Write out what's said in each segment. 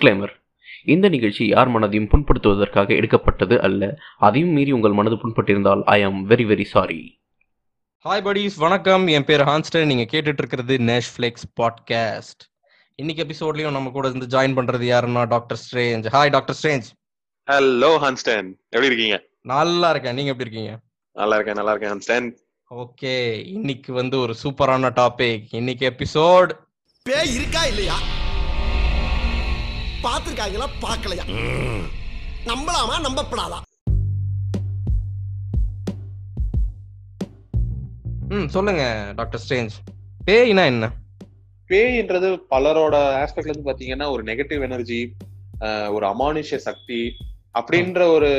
Disclaimer இந்த நிகழ்ச்சி யார் மனதையும் புண்படுத்துவதற்காக எடுக்கப்பட்டது அல்ல. அதையும் மீறி உங்கள் மனது புண்பட்டிருந்தால் I am very very sorry hi buddies வணக்கம். என் பேர் ஹான்ஸ்டன் நீங்க கேட்டுட்டு இருக்கிறது நேஷ்ஃபிளிக்ஸ் பாட்காஸ்ட் இன்னைக்கு எபிசோட்லயும் நம்ம கூட இருந்து ஜாயின் பண்றது யாருன்னா Doctor Strange hi Doctor Strange hello Hanston எப்படி இருக்கீங்க? நல்லா இருக்கேன். நீங்க எப்படி இருக்கீங்க? நல்லா இருக்கேன் நல்லா இருக்கேன் ஹான்ஸ்டன் ஓகே இன்னைக்கு வந்து ஒரு சூப்பரான டாபிக் இன்னைக்கு எபிசோட் பேய் இருக்கா இல்லையா? பார்த்திருக்காங்களா பார்க்கலையா? நம்பலாமா? நம்பப்படாதா? ம் சொல்லுங்க டாக்டர் ஸ்ட்ரேஞ்ச் பேய்னா என்ன? பேய்ன்றது பலரோட ஆஸ்பெக்ட்ல இருந்து பாத்தீங்கன்னா ஒரு நெகட்டிவ் எனர்ஜி ஒரு அமானுஷ்ய சக்தி அப்படின்ற ஒரு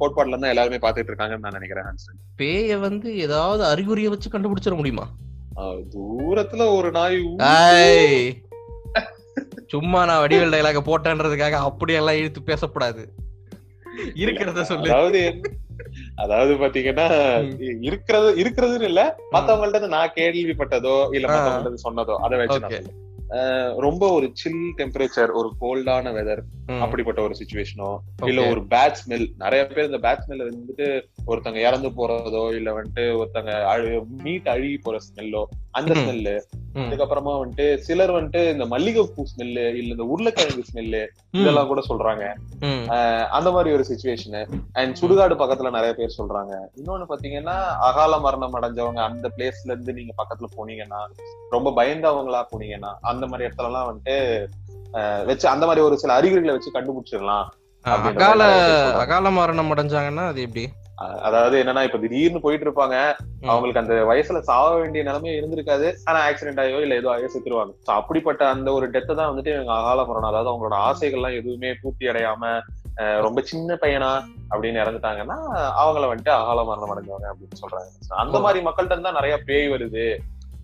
கோட்பாடுல இருந்து எல்லாருமே பாத்துட்டு இருக்காங்கன்னு நான் நினைக்கிறேன் பேய வந்து ஏதாவது அறிகுறியை வச்சு கண்டுபிடிச்சிட முடியுமா? தூரத்துல ஒரு நாய் சும்மா நான் வடிவேல் டைலாக போட்டேன்றதுக்காக அப்படியெல்லாம் இழுத்து பேசக்கூடாது இருக்கிறத சொல்லு. அதாவது அதாவது பாத்தீங்கன்னா. இருக்கிறது இருக்கிறதுன்னு இல்ல மத்தவங்கள்ட்ட நான் கேள்விப்பட்டதோ இல்ல. மத்தவங்கள்ட்ட சொன்னதோ அதை வச்சு ரொம்ப ஒரு சில் டெம்பரேச்சர் ஒரு கோல்டான வெதர் அப்படிப்பட்ட ஒரு சுச்சுவேஷனோ இல்ல. ஒரு பேட் ஸ்மெல் நிறைய பேர் இந்த பேட் ஸ்மெல் வந்துட்டு ஒருத்தங்க இறந்து போறதோ இல்ல வந்துட்டு ஒருத்தங்க மீட் அழுகி போற ஸ்மெல்லோ அந்த. ஸ்மெல்லு அதுக்கப்புறமா வந்துட்டு சிலர் வந்துட்டு இந்த மல்லிகைப்பூ ஸ்மெல்லு இல்ல இந்த உருளைக்கிழங்கு ஸ்மெல்லு இதெல்லாம் கூட சொல்றாங்க. அந்த மாதிரி ஒரு சுச்சுவேஷன் அண்ட் சுடுகாடு பக்கத்துல நிறைய பேர் சொல்றாங்க. இன்னொன்னு பாத்தீங்கன்னா அகால மரணம் அடைஞ்சவங்க அந்த பிளேஸ்ல இருந்து நீங்க பக்கத்துல போனீங்கன்னா ரொம்ப பயந்தவங்களா போனீங்கன்னா அந்த மாதிரி இடத்துல எல்லாம் வந்துட்டு வச்சு அந்த மாதிரி ஒரு சில அறிகுறிகளை வச்சு கண்டுபிடிச்சிடலாம். அகால. அகால மரணம் அடைஞ்சாங்கன்னா அது எப்படி? அதாவது என்னன்னா இப்ப திடீர்னு போயிட்டு இருப்பாங்க. அவங்களுக்கு அந்த வயசுல சாக வேண்டிய நிலைமை இருந்திருக்காது. ஆனா ஆக்சிடென்ட் ஆகியோ இல்ல ஏதோ ஆகியோ செத்துருவாங்க. அப்படிப்பட்ட அந்த ஒரு டெத்தை தான் வந்துட்டு இவங்க அகால மரணம். அதாவது அவங்களோட ஆசைகள்லாம் எதுவுமே பூர்த்தி அடையாம ரொம்ப சின்ன பையனா அப்படின்னு இறந்துட்டாங்கன்னா அவங்கள வந்துட்டு அகால மரணம் அடைஞ்சவங்க அப்படின்னு சொல்றாங்க. அந்த. மாதிரி மக்கள்கிட்ட தான் நிறைய பேய் வருது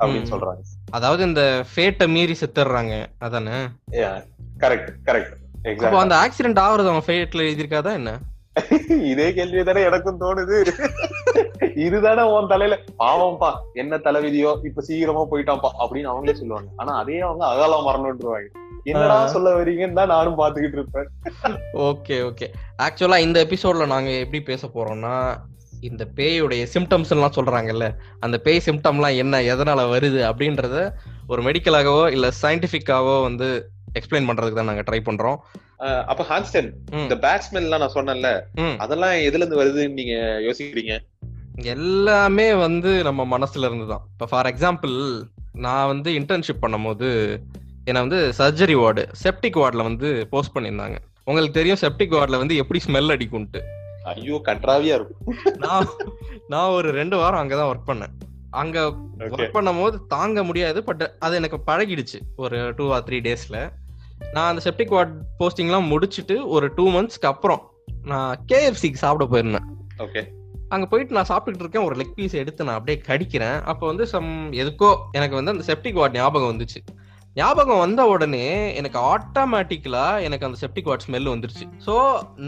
அப்படின்னு. சொல்றாங்க. அதாவது இந்த ஃபேட்டை மீறி செத்துடுறாங்க அதானே? கரெக்ட் கரெக்ட் அந்த ஆக்சிடென்ட் ஆகுறது அவங்க ஃபேட்ல எழுதியிருக்காதா என்ன? இதே கேள்வி தானே எனக்கும் தோணுது. இதுதானே உன் தலையில. பாவம்ப்பா என்ன தலைவிதியோ இப்ப சீக்கிரமா போயிட்டான்ப்பா அப்படின்னு அவங்களே சொல்லுவாங்க. ஆனா அதே அவங்க அகால மரணம்ன்றவாங்க என்னடா. சொல்ல வரீங்கன்னு தான் நானும் பாத்துக்கிட்டு இருப்பேன். Okay okay. ஆக்சுவலா இந்த எபிசோட்ல நாங்க எப்படி பேச போறோம்னா இந்த பேயுடைய சிம்டம்ஸ் எல்லாம் சொல்றாங்கல்ல அந்த பேய் சிம்டம்லாம் என்ன எதனால வருது அப்படின்றத ஒரு மெடிக்கலாகவோ இல்ல சயின்டிபிக்காவோ வந்து எக்ஸ்பிளைன் பண்றதுக்கு தான் நாங்க ட்ரை பண்றோம். அப்ப ஹான்ஸ்டன். இந்த பேட்ஸ்மென் எல்லாம் நான் சொன்னேன்ல. அதெல்லாம் எதுல இருந்து வருதுன்னு நீங்க யோசிக்கிறீங்க? எல்லாமே வந்து நம்ம மனசுல இருந்து தான். இப்போ ஃபார் எக்ஸாம்பிள் நான் வந்து இன்டர்ன்ஷிப் பண்ணும்போது என்னை வந்து சர்ஜரி வார்டு செப்டிக் வார்டில் வந்து போஸ்ட் பண்ணியிருந்தாங்க. உங்களுக்கு தெரியும் செப்டிக் வார்டில் வந்து எப்படி ஸ்மெல் அடிக்கும்ட்டு ஐயோ கன்றாவியா இருக்கும். நான் நான் ஒரு ரெண்டு வாரம் அங்கதான் ஒர்க் பண்ணேன். அங்க. ஒர்க் பண்ணும்போது தாங்க முடியாது பட் அது எனக்கு பழகிடுச்சு. ஒரு டூ ஆர் த்ரீ டேஸ்ல நான் அந்த செப்டிக் வார்ட் போஸ்டிங்லாம் முடிச்சுட்டு ஒரு டூ மந்த்ஸ்க்கு அப்புறம் நான் கேஎஃப்சிக்கு சாப்பிட போயிருந்தேன். ஓகே அங்க போயிட்டு நான் சாப்பிட்டுட்டு இருக்கேன் ஒரு லெக் பீஸ் எடுத்து நான் அப்படியே கடிக்கிறேன். அப்போ வந்து சம் எதுக்கோ எனக்கு வந்து அந்த செப்டிக் வார்ட் ஞாபகம் வந்துச்சு. ஞாபகம் வந்த உடனே எனக்கு ஆட்டோமேட்டிக்கலா எனக்கு அந்த செப்டிக் வார்ட் ஸ்மெல் வந்துருச்சு. ஸோ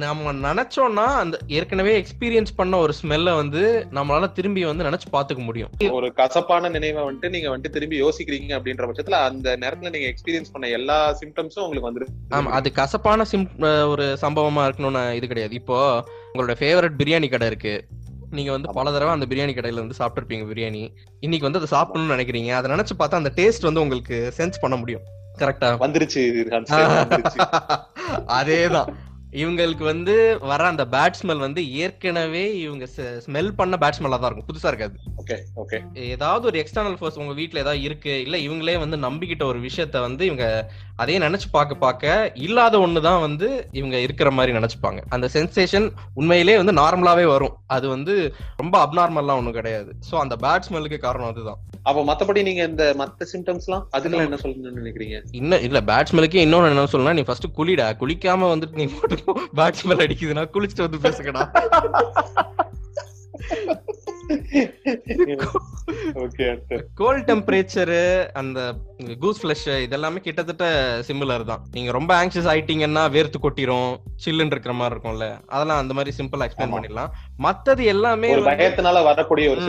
நம்ம நினைச்சோம்னா அந்த ஏற்கனவே எக்ஸ்பீரியன்ஸ் பண்ண ஒரு ஸ்மெல்லை வந்து நம்மளால திரும்பி வந்து நினைச்சு பார்த்துக்க முடியும். ஒரு கசப்பான நினைவை வந்துட்டு நீங்க வந்துட்டு திரும்பி யோசிக்கிறீங்க அப்படின்ற பட்சத்துல அந்த நேரத்துல நீங்க எக்ஸ்பீரியன்ஸ் பண்ண எல்லா சிம்டம்ஸும் உங்களுக்கு வந்துரு ஆமா அது கசப்பான சிம் ஒரு சம்பவமா இருக்கணும்னு இது கிடையாது. இப்போ உங்களோட ஃபேவரட் பிரியாணி கடை இருக்கு. நீங்க வந்து பல தடவை அந்த பிரியாணி கடையில வந்து சாப்பிட்டுருப்பீங்க பிரியாணி. இன்னைக்கு வந்து அதை சாப்பிடணும்னு நினைக்கிறீங்க. அதை நினைச்சு பார்த்தா அந்த டேஸ்ட் வந்து உங்களுக்கு சென்ஸ் பண்ண முடியும். கரெக்டா வந்துருச்சு. அதேதான். இவங்களுக்கு வந்து வர அந்த பேட் ஸ்மெல் வந்து ஏற்கனவே இவங்க ஸ்மெல் பண்ண பேட் ஸ்மெல்லா தான் இருக்கும். புதுசா இருக்காது. ஓகே ஓகே ஏதாவது ஒரு எக்ஸ்டர்னல் ஃபோர்ஸ் உங்க வீட்ல ஏதாவது இருக்கு இல்ல இவங்களே வந்து நம்பிக்கிட்ட ஒரு விஷயத்த வந்து இவங்க அதே நினைச்சு பார்க்க பார்க்க இல்லாத ஒண்ணுதான் வந்து இவங்க இருக்கிற மாதிரி நினைச்சுப்பாங்க. அந்த சென்சேஷன் உண்மையிலே வந்து நார்மலாவே வரும். அது வந்து ரொம்ப அப்நார்மல்லாம் ஒண்ணும் கிடையாது. சோ அந்த பேட் ஸ்மெல்லுக்கு காரணம் அதுதான். அப்ப மத்தபடி நீங்க இந்த மத்த சிம்டம்ஸ் எல்லாம் அதுல என்ன சொல்லணும்னு நினைக்கிறீங்க? இல்ல பேட் ஸ்மெல்லுக்கு இன்னொன்னு என்ன சொல்லலாம் நீ ஃபர்ஸ்ட் குளிடா. குளிக்காம வந்துட்டு நீ போட்டு பேட் ஸ்மெல் அடிக்குதுன்னா குளிச்சுட்டு வந்து பேசுங்கடா. ஓகே கோல்ட் டெம்பரேச்சரு அந்த கூஸ் ஃபிளஷ் இதெல்லாமே கிட்டத்தட்ட சிமிலர் தான். நீங்க ரொம்ப ஆங்ஷியஸ் ஆயிட்டீங்கன்னா வேர்த்து கொட்டிரும் சில்லுன்னு இருக்கிற மாதிரி இருக்கும்ல. அதெல்லாம் அந்த மாதிரி சிம்பிளா எக்ஸ்பிளைன். பண்ணிடலாம். மத்தது எல்லாமே பயத்தினால வரக்கூடிய ஒரு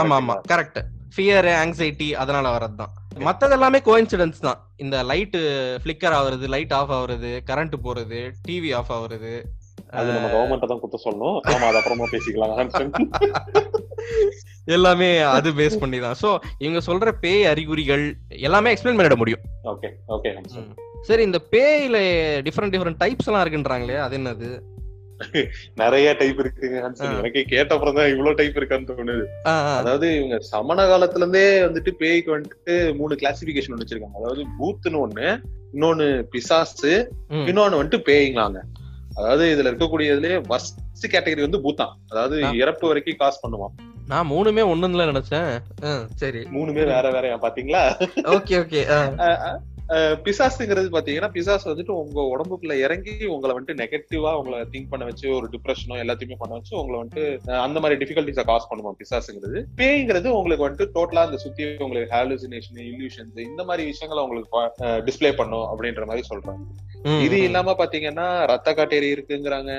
ஆமா ஆமா கரெக்ட் ஃபியர் ஆங்ஸைட்டி அதனால வர்றது தான் மத்தது எல்லாமே கோயின்சிடன்ஸ் தான். இந்த லைட் ஃபிளிக்கர் ஆகுறது லைட் ஆஃப் ஆகுறது கரண்ட் போறது டிவி ஆஃப் ஆகுறது அது நம்ம கவர்மெண்ட் தான் குத்த சொல்லணும் நாம அது அப்புறமா பேசிக்கலாம். எல்லாமே அது பேஸ் பண்ணி தான் சோ இவங்க சொல்ற பேய் அறிகுறிகள் எல்லாமே எக்ஸ்பிளைன் பண்ணிட முடியும். ஓகே ஓகே சரி இந்த பேயில டிஃப்ரெண்ட் டிஃப்ரெண்ட் டைப்ஸ் எல்லாம் இருக்குன்றாங்களே அது என்னது? நிறைய டைப் இருக்குங்க. எனக்கே கேட்ட அப்புறம் தான் இவ்வளவு டைப் இருக்கான்னு தோணுது. அதாவது இவங்க சமண காலத்துல இருந்தே வந்துட்டு பேய்க்கு வந்துட்டு மூணு கிளாசிபிகேஷன் வச்சிருக்காங்க. அதாவது பூத்துன்னு ஒண்ணு இன்னொன்னு பிசாசு. இன்னொன்னு வந்துட்டு பேய்ங்களாங்க. அதாவது இதுல இருக்கக்கூடியதுலயே ஃபர்ஸ்ட் கேட்டகரி வந்து பூத்தான். அதாவது. இறப்பு வரைக்கும் காசு பண்ணுவான். நான் மூணுமே ஒண்ணுல நினைச்சேன். சரி. மூணுமே வேற வேறயா பாத்தீங்களா? Okay okay. பிசாசுங்கிறது பாத்தீங்கன்னா பிசாசு வந்துட்டு உங்க உடம்புக்குள்ள இறங்கி உங்களை வந்துட்டு நெகட்டிவா உங்களை திங்க் பண்ண வச்சு ஒரு டிப்ரெஷனோ எல்லாத்தையுமே பண்ண வச்சு உங்களை வந்துட்டு அந்த மாதிரி டிஃபிகல்டிஸ காஸ் பண்ணுமா பிசாசுங்கிறது. பேய்ங்கிறது உங்களுக்கு வந்துட்டு டோட்டலா அந்த சுத்தி உங்களுக்கு ஹாலுசினேஷன் இல்யூஷன்ஸ் இந்த மாதிரி விஷயங்களை உங்களுக்கு டிஸ்ப்ளே பண்ணும் அப்படின்ற மாதிரி சொல்றாங்க. இது இல்லாம பாத்தீங்கன்னா ரத்த காட்டேரி இருக்குங்கிறாங்க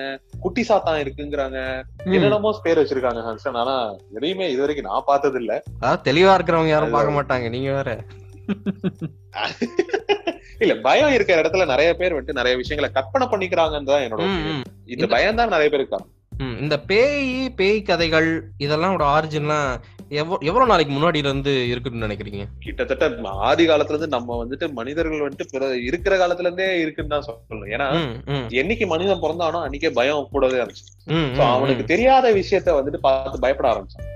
குட்டி சாத்தான் இருக்குங்கிறாங்க என்னென்னமோ பேர் வச்சிருக்காங்க ஹன்சன் ஆனா எதையுமே இது வரைக்கும் நான் பார்த்தது இல்ல தெளிவா இருக்கிறவங்க யாரும் பார்க்க மாட்டாங்க நீங்க வேற. இல்ல பயம் இருக்கிற இடத்துல நிறைய பேர் வந்துட்டு நிறைய விஷயங்களை கற்பனை பண்ணிக்கிறாங்கன்னு தான் என்னோட. இந்த பயம் தான் நிறைய பேர் இருக்காங்க இந்த பேய் பேய் கதைகள் இதெல்லாம் ஆரிஜின்லாம் எவ்வளவு நாளைக்கு முன்னாடில இருந்து இருக்குன்னு நினைக்கிறீங்க? கிட்டத்தட்ட ஆதி காலத்துல இருந்து நம்ம வந்துட்டு மனிதர்கள் வந்துட்டு இருக்கிற காலத்துல இருந்தே இருக்குன்னு தான் சொல்லணும். ஏன்னா என்னைக்கு மனிதன் பிறந்தானோ அன்னைக்கே பயம் கூடவே இருந்துச்சு. அவனுக்கு தெரியாத விஷயத்த வந்துட்டு பார்த்து பயப்பட ஆரம்பிச்சான்.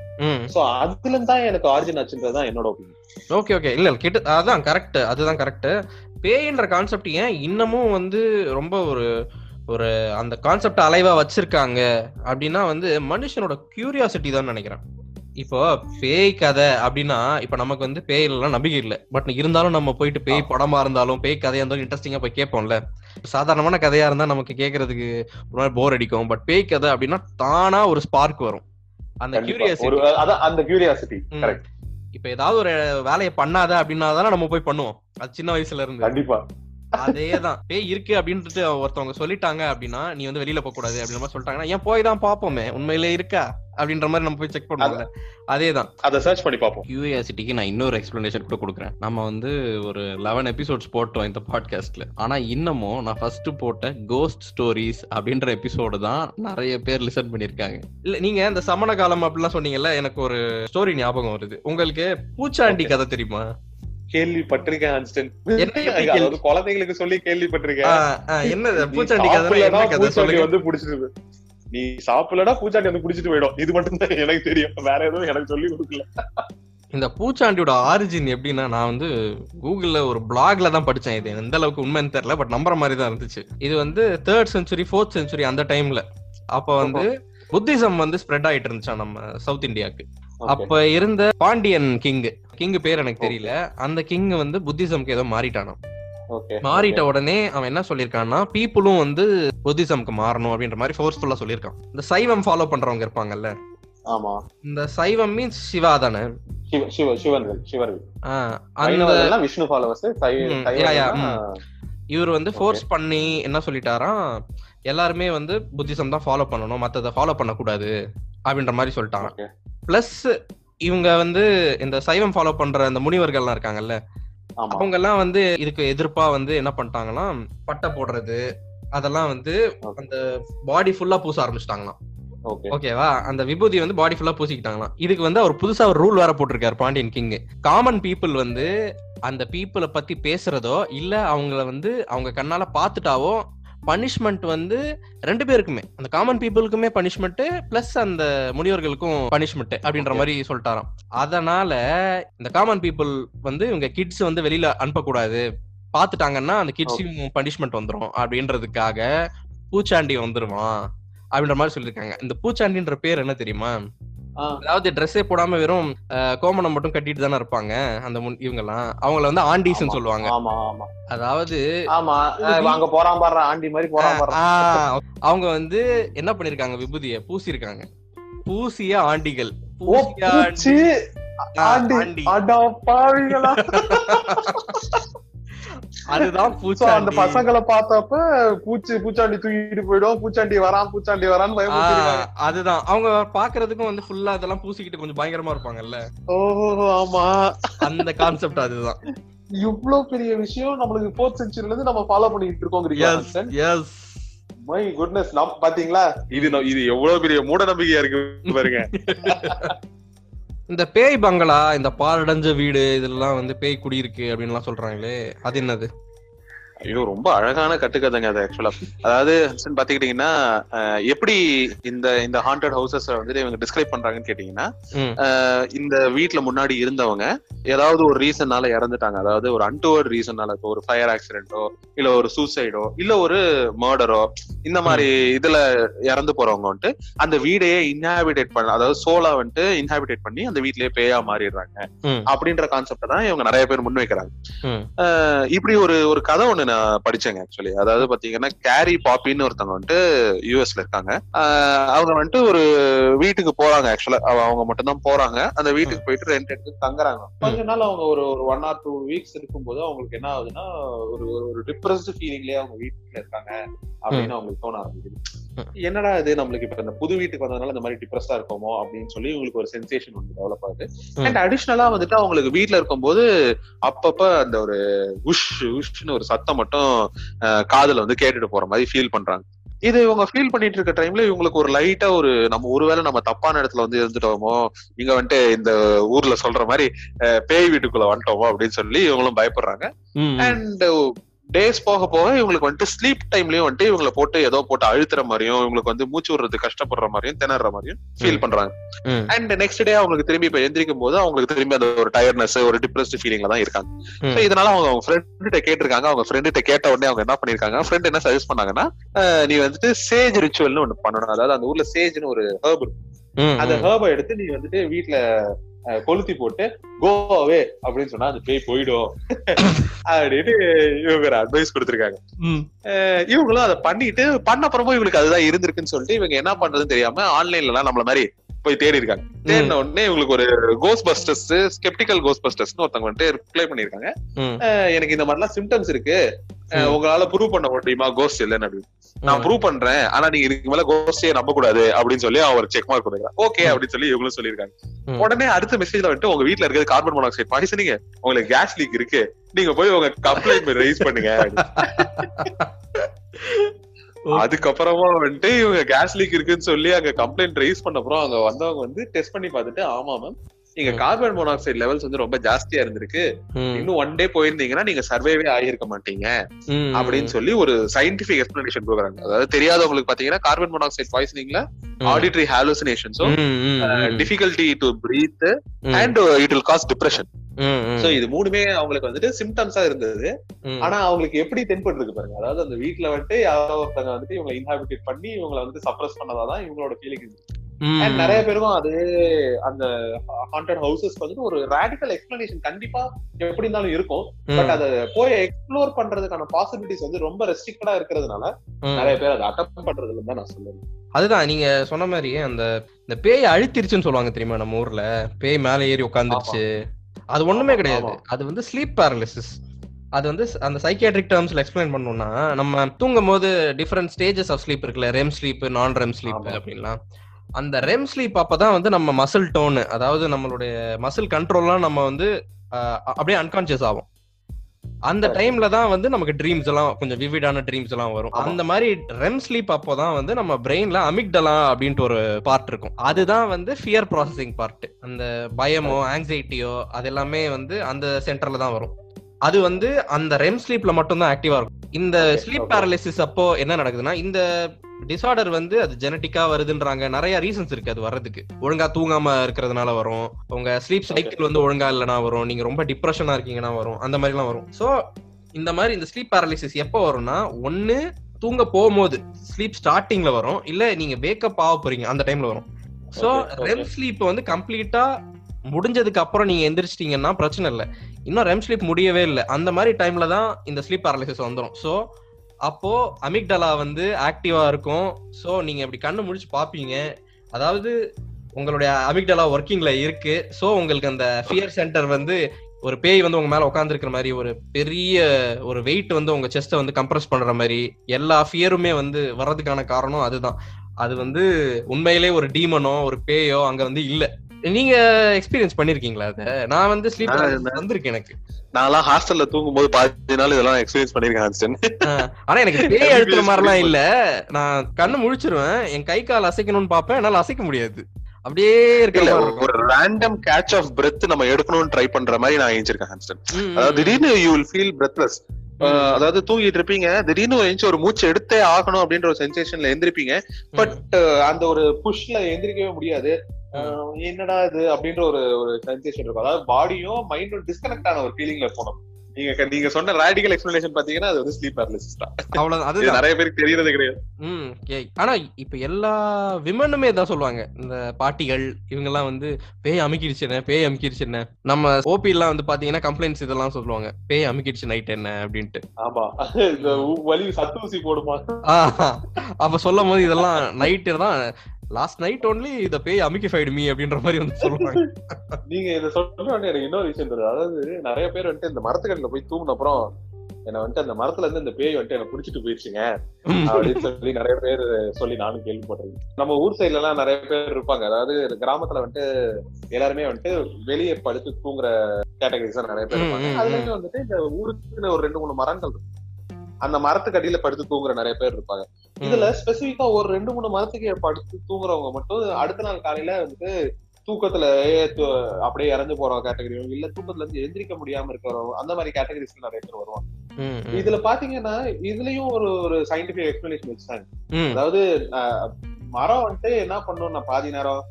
சோ அதுல இருந்து எனக்கு ஆரிஜின் ஆச்சுன்றதுதான் என்னோட ஒப்பீனியன் ஓகே ஓகே இல்ல கிட்ட அதான் கரெக்ட் அதுதான் கரெக்ட் பேய்ன்ற கான்செப்ட் ஏன் இன்னமும் வந்து ரொம்ப ஒரு ஒரு அந்த கான்செப்ட் அலைவா வச்சிருக்காங்க அப்படின்னா வந்து மனுஷனோட கியூரியாசிட்டி தான் நினைக்கிறேன். இப்போ பேய் கதை அப்படின்னா இப்ப நமக்கு வந்து பேய்லாம் நம்பிக்கை இல்லை. பட் இருந்தாலும் நம்ம போயிட்டு பேய் படமா இருந்தாலும் பேய் கதையா இருந்தாலும் இன்ட்ரெஸ்டிங்கா போய் கேட்போம்ல. சாதாரணமான கதையா இருந்தா நமக்கு கேட்கறதுக்கு ஒரு மாதிரி போர் அடிக்கும். பட் பேய் கதை அப்படின்னா தானா ஒரு ஸ்பார்க் வரும். அந்த கியூரியாசிட்டி அந்த கியூரியாசிட்டி இப்ப ஏதாவது ஒரு வேலையை பண்ணாத அப்படின்னா தானே நம்ம போய் பண்ணுவோம். அது சின்ன வயசுல இருந்து. கண்டிப்பா. அதேதான். பேய் இருக்கு அப்படின்ட்டு ஒருத்தவங்க சொல்லிட்டாங்க அப்படின்னா நீ வந்து வெளியில போக கூடாது அப்படின்ற மாதிரி சொல்லிட்டாங்கன்னா ஏன் போய் தான் பாப்போமே உண்மையிலே இருக்கா? அப்படின்ற மாதிரி நம்ம போய் செக் பண்ணுவோம்ல. அதேதான். அத சர்ச் பண்ணி பார்ப்போம். கியூரியாசிட்டிக்கு நான் இன்னொரு எக்ஸ்பிளனேஷன் கூட கொடுக்குறேன். நம்ம வந்து ஒரு லெவன் எபிசோட்ஸ் போட்டோம் இந்த பாட்காஸ்ட்ல ஆனா இன்னமும் நான் ஃபர்ஸ்ட் போட்ட கோஸ்ட் ஸ்டோரிஸ் அப்படின்ற எபிசோடு தான் நிறைய பேர் லிசன் பண்ணிருக்காங்க இல்ல நீங்க இந்த சமண காலம் அப்படிலாம் சொன்னீங்கல்ல எனக்கு ஒரு ஸ்டோரி ஞாபகம் வருது. உங்களுக்கு பூச்சாண்டி கதை தெரியுமா? கேள்விப்பட்டிருக்கேன் அதாவது குழந்தைங்களுக்கு சொல்லி கேள்விப்பட்டிருக்கேன் பூச்சாண்டி என்ன பூச்சாண்டி சொல்லுங்க? வந்து புடிச்சிட்டு நீ சாப்பிடலடா பூச்சாண்டி வந்து புடிச்சிட்டு போயிடும். இது மட்டும் தான் எனக்கு தெரியும். வேற எதுவும் எனக்கு சொல்லி கொடுக்கல. இந்த பூச்சாண்டியோட ஆரிஜின் எப்படின்னா நான் வந்து கூகுள்ல ஒரு பிளாக்ல தான் படிச்சேன் இது. எந்த அளவுக்கு உண்மைன்னு தெரியல பட் நம்புற மாதிரி தான் இருந்துச்சு. இது வந்து தேர்ட் செஞ்சுரி ஃபோர்த் செஞ்சுரி அந்த டைம்ல அப்ப வந்து புத்திசம் வந்து ஸ்ப்ரெட் ஆயிட்டு இருந்துச்சா நம்ம சவுத் இந்தியாக்கு அப்ப இருந்த பாண்டியன் கிங் கிங் பேர் எனக்கு தெரியல. அந்த கிங் வந்து புத்திசம்க்கு ஏதோ மாறிட்டானாம். மாறிட்ட உடனே அவன் என்ன சொல்லியிருக்கான்னா பீப்புளும் வந்து புத்திசம்க்கு மாறணும் அப்படின்ற மாதிரி ஃபோர்ஸ்ஃபுல்லா சொல்லியிருக்கான். இந்த சைவம் ஃபாலோ பண்றவங்க இருப்பாங்கல்ல? ஆமா. இந்த சைவம் மீன்ஸ் சிவா தானே? விஷ்ணு இவர் வந்து ஃபோர்ஸ் பண்ணி என்ன சொல்லிட்டாராம் எல்லாருமே வந்து புத்திசம் தான் ஃபாலோ பண்ணணும் மத்தத ஃபாலோ பண்ணக்கூடாது அப்படின்ற மாதிரி சொல்லிட்டாங்க பிளஸ் இவங்க வந்து இந்த சைவம் ஃபாலோ பண்ற அந்த முனிவர்கள்லாம் இருக்காங்கல்ல அவங்க எல்லாம் வந்து இதுக்கு எதிர்ப்பா வந்து என்ன பண்ணிட்டாங்கன்னா பட்டை போடுறது அதெல்லாம் வந்து. அந்த பாடி ஃபுல்லா பூச ஆரம்பிச்சிட்டாங்களாம். ஓகே. ஓகேவா? அந்த விபூதி வந்து பாடி ஃபுல்லா பூசிக்கிட்டாங்களாம். இதுக்கு வந்து அவர் புதுசா ஒரு ரூல் வேற போட்டிருக்காரு பாண்டியன் கிங் காமன் பீப்புள் வந்து அந்த பீப்புளை பத்தி பேசுறதோ இல்ல அவங்கள வந்து அவங்க கண்ணால பாத்துட்டாவோ பனிஷ்மெண்ட் வந்து ரெண்டு பேருக்குமே. அந்த காமன் பீப்புளுக்குமே பனிஷ்மெண்ட் பிளஸ் அந்த முனிவர்களுக்கும் பனிஷ்மெண்ட் அப்படின்ற. மாதிரி சொல்லிட்டாராம். அதனால இந்த காமன் பீப்புள் வந்து இவங்க கிட்ஸ் வந்து வெளியில அனுப்பக்கூடாது. பாத்துட்டாங்கன்னா அந்த கிட்ஸையும் பனிஷ்மெண்ட் வந்துரும் அப்படின்றதுக்காக பூச்சாண்டி வந்துருவான் அப்படின்ற மாதிரி சொல்லிருக்காங்க இந்த பூச்சாண்டின்ற பேர் என்ன தெரியுமா. அதாவது ட்ரெஸ்ஸே போடாம வெறும் கோமணம் மட்டும் கட்டிட்டு தானே இருப்பாங்க அந்த முன் இவங்கெல்லாம். அவங்கள வந்து ஆண்டிஸ்ன்னு ஆமா. சொல்லுவாங்க. அதாவது ஆமா. அஹ் வாங்க போறான் பாடுற ஆண்டி மாதிரி போறான் அவங்க வந்து என்ன பண்ணிருக்காங்க விபூதிய பூசிருக்காங்க. பூசிய ஆண்டிகள். பூசிய ஆண்டி ஆண்டி. அதுதான் So, அந்த பசங்களை பார்த்தப்ப பூச்சி பூச்சாண்டி தூக்கிட்டு போயிடும் பூச்சாண்டி வரான் பூச்சாண்டி பயமுறுத்திருக்காங்க அதுதான். அவங்க பாக்குறதுக்கும் வந்து ஃபுல்லா இதெல்லாம் பூசிக்கிட்டு கொஞ்சம் பயங்கரமா இருப்பாங்கல்ல? ஓஹோ ஆமா. அந்த கான்செப்ட் அதுதான். இவ்ளோ பெரிய விஷயம் நம்மளுக்கு ஃபோர்த் செஞ்சுரில இருந்து நம்ம ஃபாலோ பண்ணிட்டு இருக்கோம் எஸ் மை குட்னஸ் பாத்தீங்களா? இது இது எவ்வளவு பெரிய மூட நம்பிக்கையா இருக்கு பாருங்க. இந்த பேய் பங்களா இந்த பாலடைஞ்ச வீடு இதெல்லாம் வந்து பேய் குடியிருக்கு அப்படின்லாம் சொல்றாங்களே அது என்னது? ஐயோ ரொம்ப அழகான கட்டுக்கதைங்க அது ஆக்சுவலா அதாவது பாத்துக்கிட்டீங்கன்னா எப்படி இந்த இந்த ஹாண்டட் ஹவுசஸ் வந்துட்டு இவங்க டிஸ்கிரைப் பண்றாங்கன்னு கேட்டீங்கன்னா இந்த வீட்ல முன்னாடி இருந்தவங்க ஏதாவது ஒரு ரீசன்னால இறந்துட்டாங்க. அதாவது ஒரு அன்டுவர்ட் ரீசன்னால இப்போ ஒரு ஃபயர் ஆக்சிடென்ட்டோ இல்ல ஒரு சூசைடோ இல்ல ஒரு மர்டரோ இந்த மாதிரி இதுல இறந்து போறவங்க வந்துட்டு அந்த வீடையே இன்ஹாபிடேட் பண்ண அதாவது சோலா வந்துட்டு இன்ஹாபிடேட் பண்ணி அந்த வீட்லயே பேயா மாறிடுறாங்க. அப்படின்ற கான்செப்ட் தான் இவங்க நிறைய பேர் முன்வைக்கிறாங்க. இப்படி ஒரு ஒரு கதை ஒண்ணு நான் படிச்சேங்க ஆக்சுவலி அதாவது பாத்தீங்கன்னா கேரி பாப்பின்னு ஒருத்தவங்க வந்துட்டு யூஎஸ்ல இருக்காங்க. அவங்க வந்துட்டு ஒரு வீட்டுக்கு போறாங்க ஆக்சுவலா அவங்க மட்டும் தான் போறாங்க. அந்த வீட்டுக்கு போயிட்டு ரெண்ட் எடுத்து தங்குறாங்க. கொஞ்ச நாள் அவங்க ஒரு ஒரு ஒன் ஆர் டூ வீக்ஸ் இருக்கும்போது அவங்களுக்கு என்ன ஆகுதுன்னா ஒரு ஒரு- டிப்ரெஸ்ட் ஃபீலிங்லயே அவங்க வீட்டுல இருக்காங்க அப்படின்னு அவங்களுக்கு தோண ஆரம்பிக்குது. என்னடா இது நம்மளுக்கு இப்ப இந்த புது வீட்டுக்கு வந்ததுனால இந்த மாதிரி டிப்ரெஸ்டா இருக்கோமோ அப்படின்னு சொல்லி உங்களுக்கு ஒரு சென்சேஷன் வந்து டெவலப் ஆகுது. அண்ட் அடிஷ்னலா வந்துட்டு அவங்களுக்கு வீட்ல இருக்கும்போது அப்பப்ப அந்த ஒரு உஷ் உஷ்னு ஒரு சத்தம் மட்டும் காதுல வந்து கேட்டுட்டு போற மாதிரி ஃபீல் பண்றாங்க இது இவங்க ஃபீல் பண்ணிட்டு இருக்க டைம்ல இவங்களுக்கு ஒரு லைட்டா ஒரு நம்ம ஒருவேளை நம்ம தப்பான இடத்துல வந்து இருந்துட்டோமோ இங்க வந்துட்டு இந்த ஊர்ல சொல்ற மாதிரி பேய் வீட்டுக்குள்ள வந்துட்டோமோ அப்படின்னு சொல்லி இவங்களும் பயப்படுறாங்க. அண்ட் டேஸ் போக போக இவங்களுக்கு வந்துட்டு ஸ்லீப் டைம்லயும் வந்துட்டு இவங்களை போட்டு ஏதோ போட்டு அழுத்துற மாதிரியும் இவங்களுக்கு வந்து மூச்சு விடுறது கஷ்டப்படுற மாதிரியும் திணற மாதிரியும் ஃபீல் பண்றாங்க. அண்ட் நெக்ஸ்ட் டே அவங்களுக்கு திரும்பி இப்ப எந்திரிக்கும் போது அவங்களுக்கு திரும்பி அந்த ஒரு டயர்னஸ் ஒரு டிப்ரெஸ்ட் ஃபீலிங்ல தான் இருக்காங்க. இதனால அவங்க அவங்க ஃப்ரெண்ட் கேட்டிருக்காங்க. அவங்க ஃப்ரெண்ட் கேட்ட உடனே அவங்க என்ன பண்ணிருக்காங்க? ஃப்ரெண்ட் என்ன சஜஸ்ட் பண்ணாங்கன்னா நீ வந்துட்டு சேஜ் ரிச்சுவல்னு ஒண்ணு பண்ணணும். அதாவது அந்த ஊர்ல சேஜ்னு ஒரு ஹர்ப் அந்த. ஹர்பை எடுத்து நீ வந்துட்டு அஹ், கொளுத்தி போட்டு கோ அவே அப்படின்னு சொன்னா அந்த பேய் போயிடும். அப்படின்னு இவங்க அட்வைஸ் கொடுத்திருக்காங்க. இவங்களும் அதை பண்ணிட்டு பண்ண அப்புறமும் இவங்களுக்கு அதுதான் இருந்திருக்குன்னு சொல்லிட்டு இவங்க என்ன பண்றதுன்னு தெரியாம ஆன்லைன்ல எல்லாம் நம்மள மாதிரி போய் தேடி இருக்காங்க தேடின உடனே இவங்களுக்கு ஒரு கோஸ் பஸ்டர்ஸ் ஸ்கெப்டிக்கல் கோஸ் பஸ்டர்ஸ் ஒருத்தவங்க வந்துட்டு ரிப்ளை பண்ணிருக்காங்க எனக்கு இந்த மாதிரிலாம் சிம்டம்ஸ் இருக்கு. உங்களால ப்ரூவ் பண்ண முடியுமா? கோஸ்ட் இல்லைன்னு அப்படின்னு நான். ப்ரூவ் பண்றேன். ஆனா நீங்க இதுக்கு மேல கோஸ்டே நம்ப கூடாது அப்படின்னு சொல்லி அவர் செக் மார்க் கொடுக்குறாங்க ஓகே அப்படின்னு சொல்லி இவங்களும் சொல்லியிருக்காங்க. உடனே அடுத்த மெசேஜ்ல வந்துட்டு உங்க வீட்ல இருக்கிறது கார்பன் மோனாக்சைடு பாய்சனிங்க. உங்களுக்கு கேஸ் லீக் இருக்கு. நீங்க போய் உங்க கம்ப்ளைண்ட் ரைஸ் பண்ணுங்க அதுக்கப்புறமா வந்துட்டு இவங்க கேஸ் லீக் இருக்குன்னு சொல்லி அங்க கம்ப்ளைண்ட் ரைஸ் பண்ண அப்புறம் அங்க வந்தவங்க வந்து டெஸ்ட் பண்ணி பார்த்துட்டு ஆமா மேம் நீங்க. கார்பன் மோனாக்சைடு லெவல்ஸ் வந்து ரொம்ப ஜாஸ்தியா இருந்திருக்கு. இன்னும் ஒன் டே போயிருந்தீங்கன்னா நீங்க சர்வேவே ஆகியிருக்க மாட்டீங்க. அப்படின்னு சொல்லி ஒரு சயின்டிபிக் எக்ஸ்பிளனேஷன் கொடுக்குறாங்க அதாவது தெரியாதவங்களுக்கு பாத்தீங்கன்னா கார்பன் மோனாக்சைடு பாய்சனிங்ல. Auditory ஹாலுசினேஷன்ஸும். Difficulty to breathe. And it will cause depression. So இது மூணுமே அவங்களுக்கு வந்துட்டு சிம்டம்ஸா இருந்தது. ஆனா அவங்களுக்கு எப்படி தென்பட்டு பாருங்க அதாவது அந்த வீட்ல வந்துட்டு யாரோ ஒருத்தங்க வந்துட்டு இவங்களை இன்ஹாபிட்டேட் பண்ணி இவங்களை வந்து சப்ரஸ் பண்ணதாதான் இவங்களோட ஃபீலிங் ம். அண்ட் நிறைய பேருக்கும் அது அந்த ஹாண்டட் ஹவுசஸ் வந்துட்டு ஒரு ரேடிக்கல் எக்ஸ்பிளனேஷன் கண்டிப்பா எப்படி இருந்தாலும் இருக்கும். பட். அத போய் எக்ஸ்ப்ளோர் பண்றதுக்கான பாசிபிலிட்டிஸ் வந்து ரொம்ப ரெஸ்ட்ரிக்டடா இருக்கிறதுனால. நிறைய பேர் அதை அட்டம் பண்றது இல்லைன்னு தான் நான் சொல்லுவேன். அதுதான் நீங்க சொன்ன மாதிரி அந்த இந்த பேய் அழுத்திருச்சுன்னு சொல்லுவாங்க தெரியுமா நம்ம ஊர்ல? பேய் மேல ஏறி உட்காந்துருச்சு அது ஒண்ணுமே கிடையாது. அது வந்து ஸ்லீப் பேரலிசிஸ் அது வந்து அந்த சைக்கியாட்ரிக் டேர்ம்ஸ்ல எக்ஸ்பிளைன் பண்ணணும்னா நம்ம தூங்கும் போது டிஃப்ரெண்ட் ஸ்டேஜஸ் ஆஃப் ஸ்லீப் இருக்குல்ல REM sleep non REM sleep. அப்படின்லாம். அந்த ரெம் ஸ்லீப் அப்பதான் வந்து நம்ம மசில் டோன் அதாவது நம்மளுடைய மசில் கண்ட்ரோல்லாம் நம்ம வந்து அப்படியே அன்கான்சியஸ் ஆகும் அந்த. டைம்ல தான் வந்து நமக்கு ட்ரீம்ஸ் எல்லாம் கொஞ்சம் விவிடான ட்ரீம்ஸ் எல்லாம் வரும். அந்த மாதிரி ரெம் ஸ்லீப் அப்போதான் வந்து நம்ம பிரெயின்ல அமிக்டலா அப்படின்ட்டு ஒரு பார்ட் இருக்கும். அதுதான் வந்து ஃபியர் ப்ராசஸிங் பார்ட் அந்த பயமோ ஆங்ஸைட்டியோ அது எல்லாமே வந்து அந்த சென்டர்ல தான் வரும். அது வந்து அந்த ரெம் ஸ்லீப்ல மட்டும் தான் ஆக்டிவா இருக்கும். இந்த ஸ்லீப். பேரலிசிஸ் அப்போ என்ன நடக்குதுன்னா இந்த டிசார்டர் வந்து அது ஜெனட்டிக்கா வருதுன்றாங்க. நிறைய ரீசன்ஸ் இருக்கு அது வர்றதுக்கு. ஒழுங்கா தூங்காம இருக்கிறதுனால வரும். உங்க ஸ்லீப் சைக்கிள் வந்து ஒழுங்கா இல்லைனா வரும். நீங்க ரொம்ப டிப்ரெஷனா இருக்கீங்கன்னா வரும். அந்த மாதிரி எல்லாம் வரும். சோ இந்த மாதிரி இந்த ஸ்லீப் பேரலிசிஸ் எப்போ வரும்னா ஒண்ணு தூங்க போகும்போது ஸ்லீப் ஸ்டார்டிங்ல வரும். இல்ல நீங்க வேக்கப் ஆக போறீங்க அந்த டைம்ல வரும். சோ. ரெம் ஸ்லீப் வந்து கம்ப்ளீட்டா முடிஞ்சதுக்கு அப்புறம் நீங்க எந்திரிச்சிட்டீங்கன்னா பிரச்சனை இல்ல. இன்னும் ரெம் ஸ்லீப் முடியவே இல்லை. அந்த மாதிரி டைம்ல தான் இந்த ஸ்லீப் பேரலிசிஸ் வந்துடும் சோ அப்போ அமிக்டலா வந்து ஆக்டிவா இருக்கும். சோ நீங்க இப்படி கண்ணு முடிச்சு பாப்பீங்க. அதாவது உங்களுடைய அமிக்டலா ஒர்க்கிங்ல இருக்கு. சோ உங்களுக்கு அந்த ஃபியர் சென்டர் வந்து ஒரு பேய் வந்து உங்க மேல உட்காந்துருக்கிற மாதிரி ஒரு பெரிய ஒரு வெயிட் வந்து உங்க செஸ்ட்டை வந்து கம்ப்ரஸ் பண்ற மாதிரி எல்லா ஃபியருமே வந்து வர்றதுக்கான காரணம் அதுதான். அது வந்து உண்மையிலே ஒரு டீமனோ ஒரு பேயோ அங்க வந்து இல்லை. நீங்க எக்ஸ்பீரியன்ஸ் பண்ணிருக்கீங்களா அத? நான் வந்து ஸ்லீப் நான் வந்திருக்கு எனக்கு. நான்லாம் ஹாஸ்டல்ல தூங்கும் போது பாதி நாள் இதெல்லாம் எக்ஸ்பீரியன்ஸ் பண்ணிருக்கேன் ஆனா எனக்கு பேய் அழுத்துற மாதிரிலாம் இல்ல. நான் கண்ணு முழிச்சிருவேன். என் கை கால் அசைக்கணும்னு பாப்பேன் என்னால அசைக்க முடியாது. அப்படியே இருக்கும். ஒரு ரேண்டம் கேட்ச் ஆஃப் பிரெத் நம்ம எடுக்கணும்னு ட்ரை பண்ற மாதிரி நான் எழுந்திருக்கேன் ஹான்ஸ்டன் அதாவது. திடீர்னு யூ வில் ஃபீல் பிரெத்லெஸ். அதாவது தூங்கிட்டு இருப்பீங்க. திடீர்னு ஒரு ஒரு மூச்சு எடுத்தே ஆகணும் அப்படின்ற ஒரு சென்சேஷன்ல எந்திரிப்பீங்க. பட் அந்த ஒரு புஷ்ல எந்திரிக்கவே முடியாது. என்னடா இது அப்படின்ற ஒரு ஒரு சென்சேஷன் இருக்கும். அதாவது பாடியும் மைண்டும் டிஸ்கனெக்ட் ஆன ஒரு ஃபீலிங்ல போனோம் நீங்க நீங்க சொன்ன ரேடிகல் எக்ஸ்பிளனேஷன் பாத்தீங்கன்னா அது வந்து ஸ்லீப் பேரலிசிஸ் தான். அவ்வளவு அதுதான். நிறைய பேருக்கு தெரியறது கிடையாது. ம். ஆனா இப்ப எல்லா விமனுமே தான் சொல்லுவாங்க. இந்த பாட்டிகள் இவங்க எல்லாம் வந்து பேய் அமுக்கிடுச்சு என்ன பேய் அமுக்கிடுச்சு என்ன. நம்ம ஓபி எல்லாம் வந்து பாத்தீங்கன்னா கம்ப்ளைண்ட்ஸ் இதெல்லாம் சொல்லுவாங்க. பேய் அமுக்கிடுச்சு நைட் என்ன அப்படின்ட்டு. ஆமா. இந்த வலி சத்து ஊசி போடுமா. அப்ப சொல்லும் போது இதெல்லாம் நைட்டு தான் லாஸ்ட் நைட் ஒன்லி இத பேய் அமுக்கிஃபைடு மீ அப்படின்ற மாதிரி வந்து சொல்லுவாங்க. நீங்க இத சொல்ற உடனே எனக்கு இன்னொரு விஷயம் தெரியுது. அதாவது நிறைய பேர் வந்துட்டு இந்த மரத்துக்கடியில போய் தூங்கின அப்புறம் என்ன வந்துட்டு அந்த மரத்துல இருந்து இந்த பேய் வந்துட்டு என்ன புடிச்சிட்டு போயிடுச்சுங்க ம். அப்படின்னு சொல்லி நிறைய பேர் சொல்லி நானும் கேள்விப்பட்டிருக்கேன். நம்ம ஊர் சைடுல எல்லாம் நிறைய பேர் இருப்பாங்க. அதாவது கிராமத்துல வந்துட்டு எல்லாருமே வந்துட்டு வெளியே படுத்து தூங்குற கேட்டகரிஸ் நிறைய பேர் இருப்பாங்க. அதுலயும் வந்துட்டு இந்த ஊருக்குள்ள ஒரு ரெண்டு மூணு மரங்கள் இருக்கும். அந்த மரத்துக்கு அடியில படுத்து தூங்குற நிறைய பேர் இருப்பாங்க இதுல ஸ்பெசிபிக்கா ஒரு ரெண்டு மூணு மரத்துக்கு படுத்து தூங்குறவங்க மட்டும் அடுத்த நாள் காலையில வந்துட்டு தூக்கத்துல அப்படியே இறந்து போறவங்க கேட்டகரியும் இல்ல தூக்கத்துல இருந்து எந்திரிக்க முடியாம இருக்கிறவங்க அந்த மாதிரி கேட்டகரிஸ்ல நிறைய பேர் வருவாங்க. இதுல பாத்தீங்கன்னா இதுலயும் ஒரு ஒரு சயின்டிபிக் எக்ஸ்பிளனேஷன் வச்சுட்டாங்க. அதாவது மரம் வந்துட்டு என்ன பண்ணும் நான் பாதி நேரம்.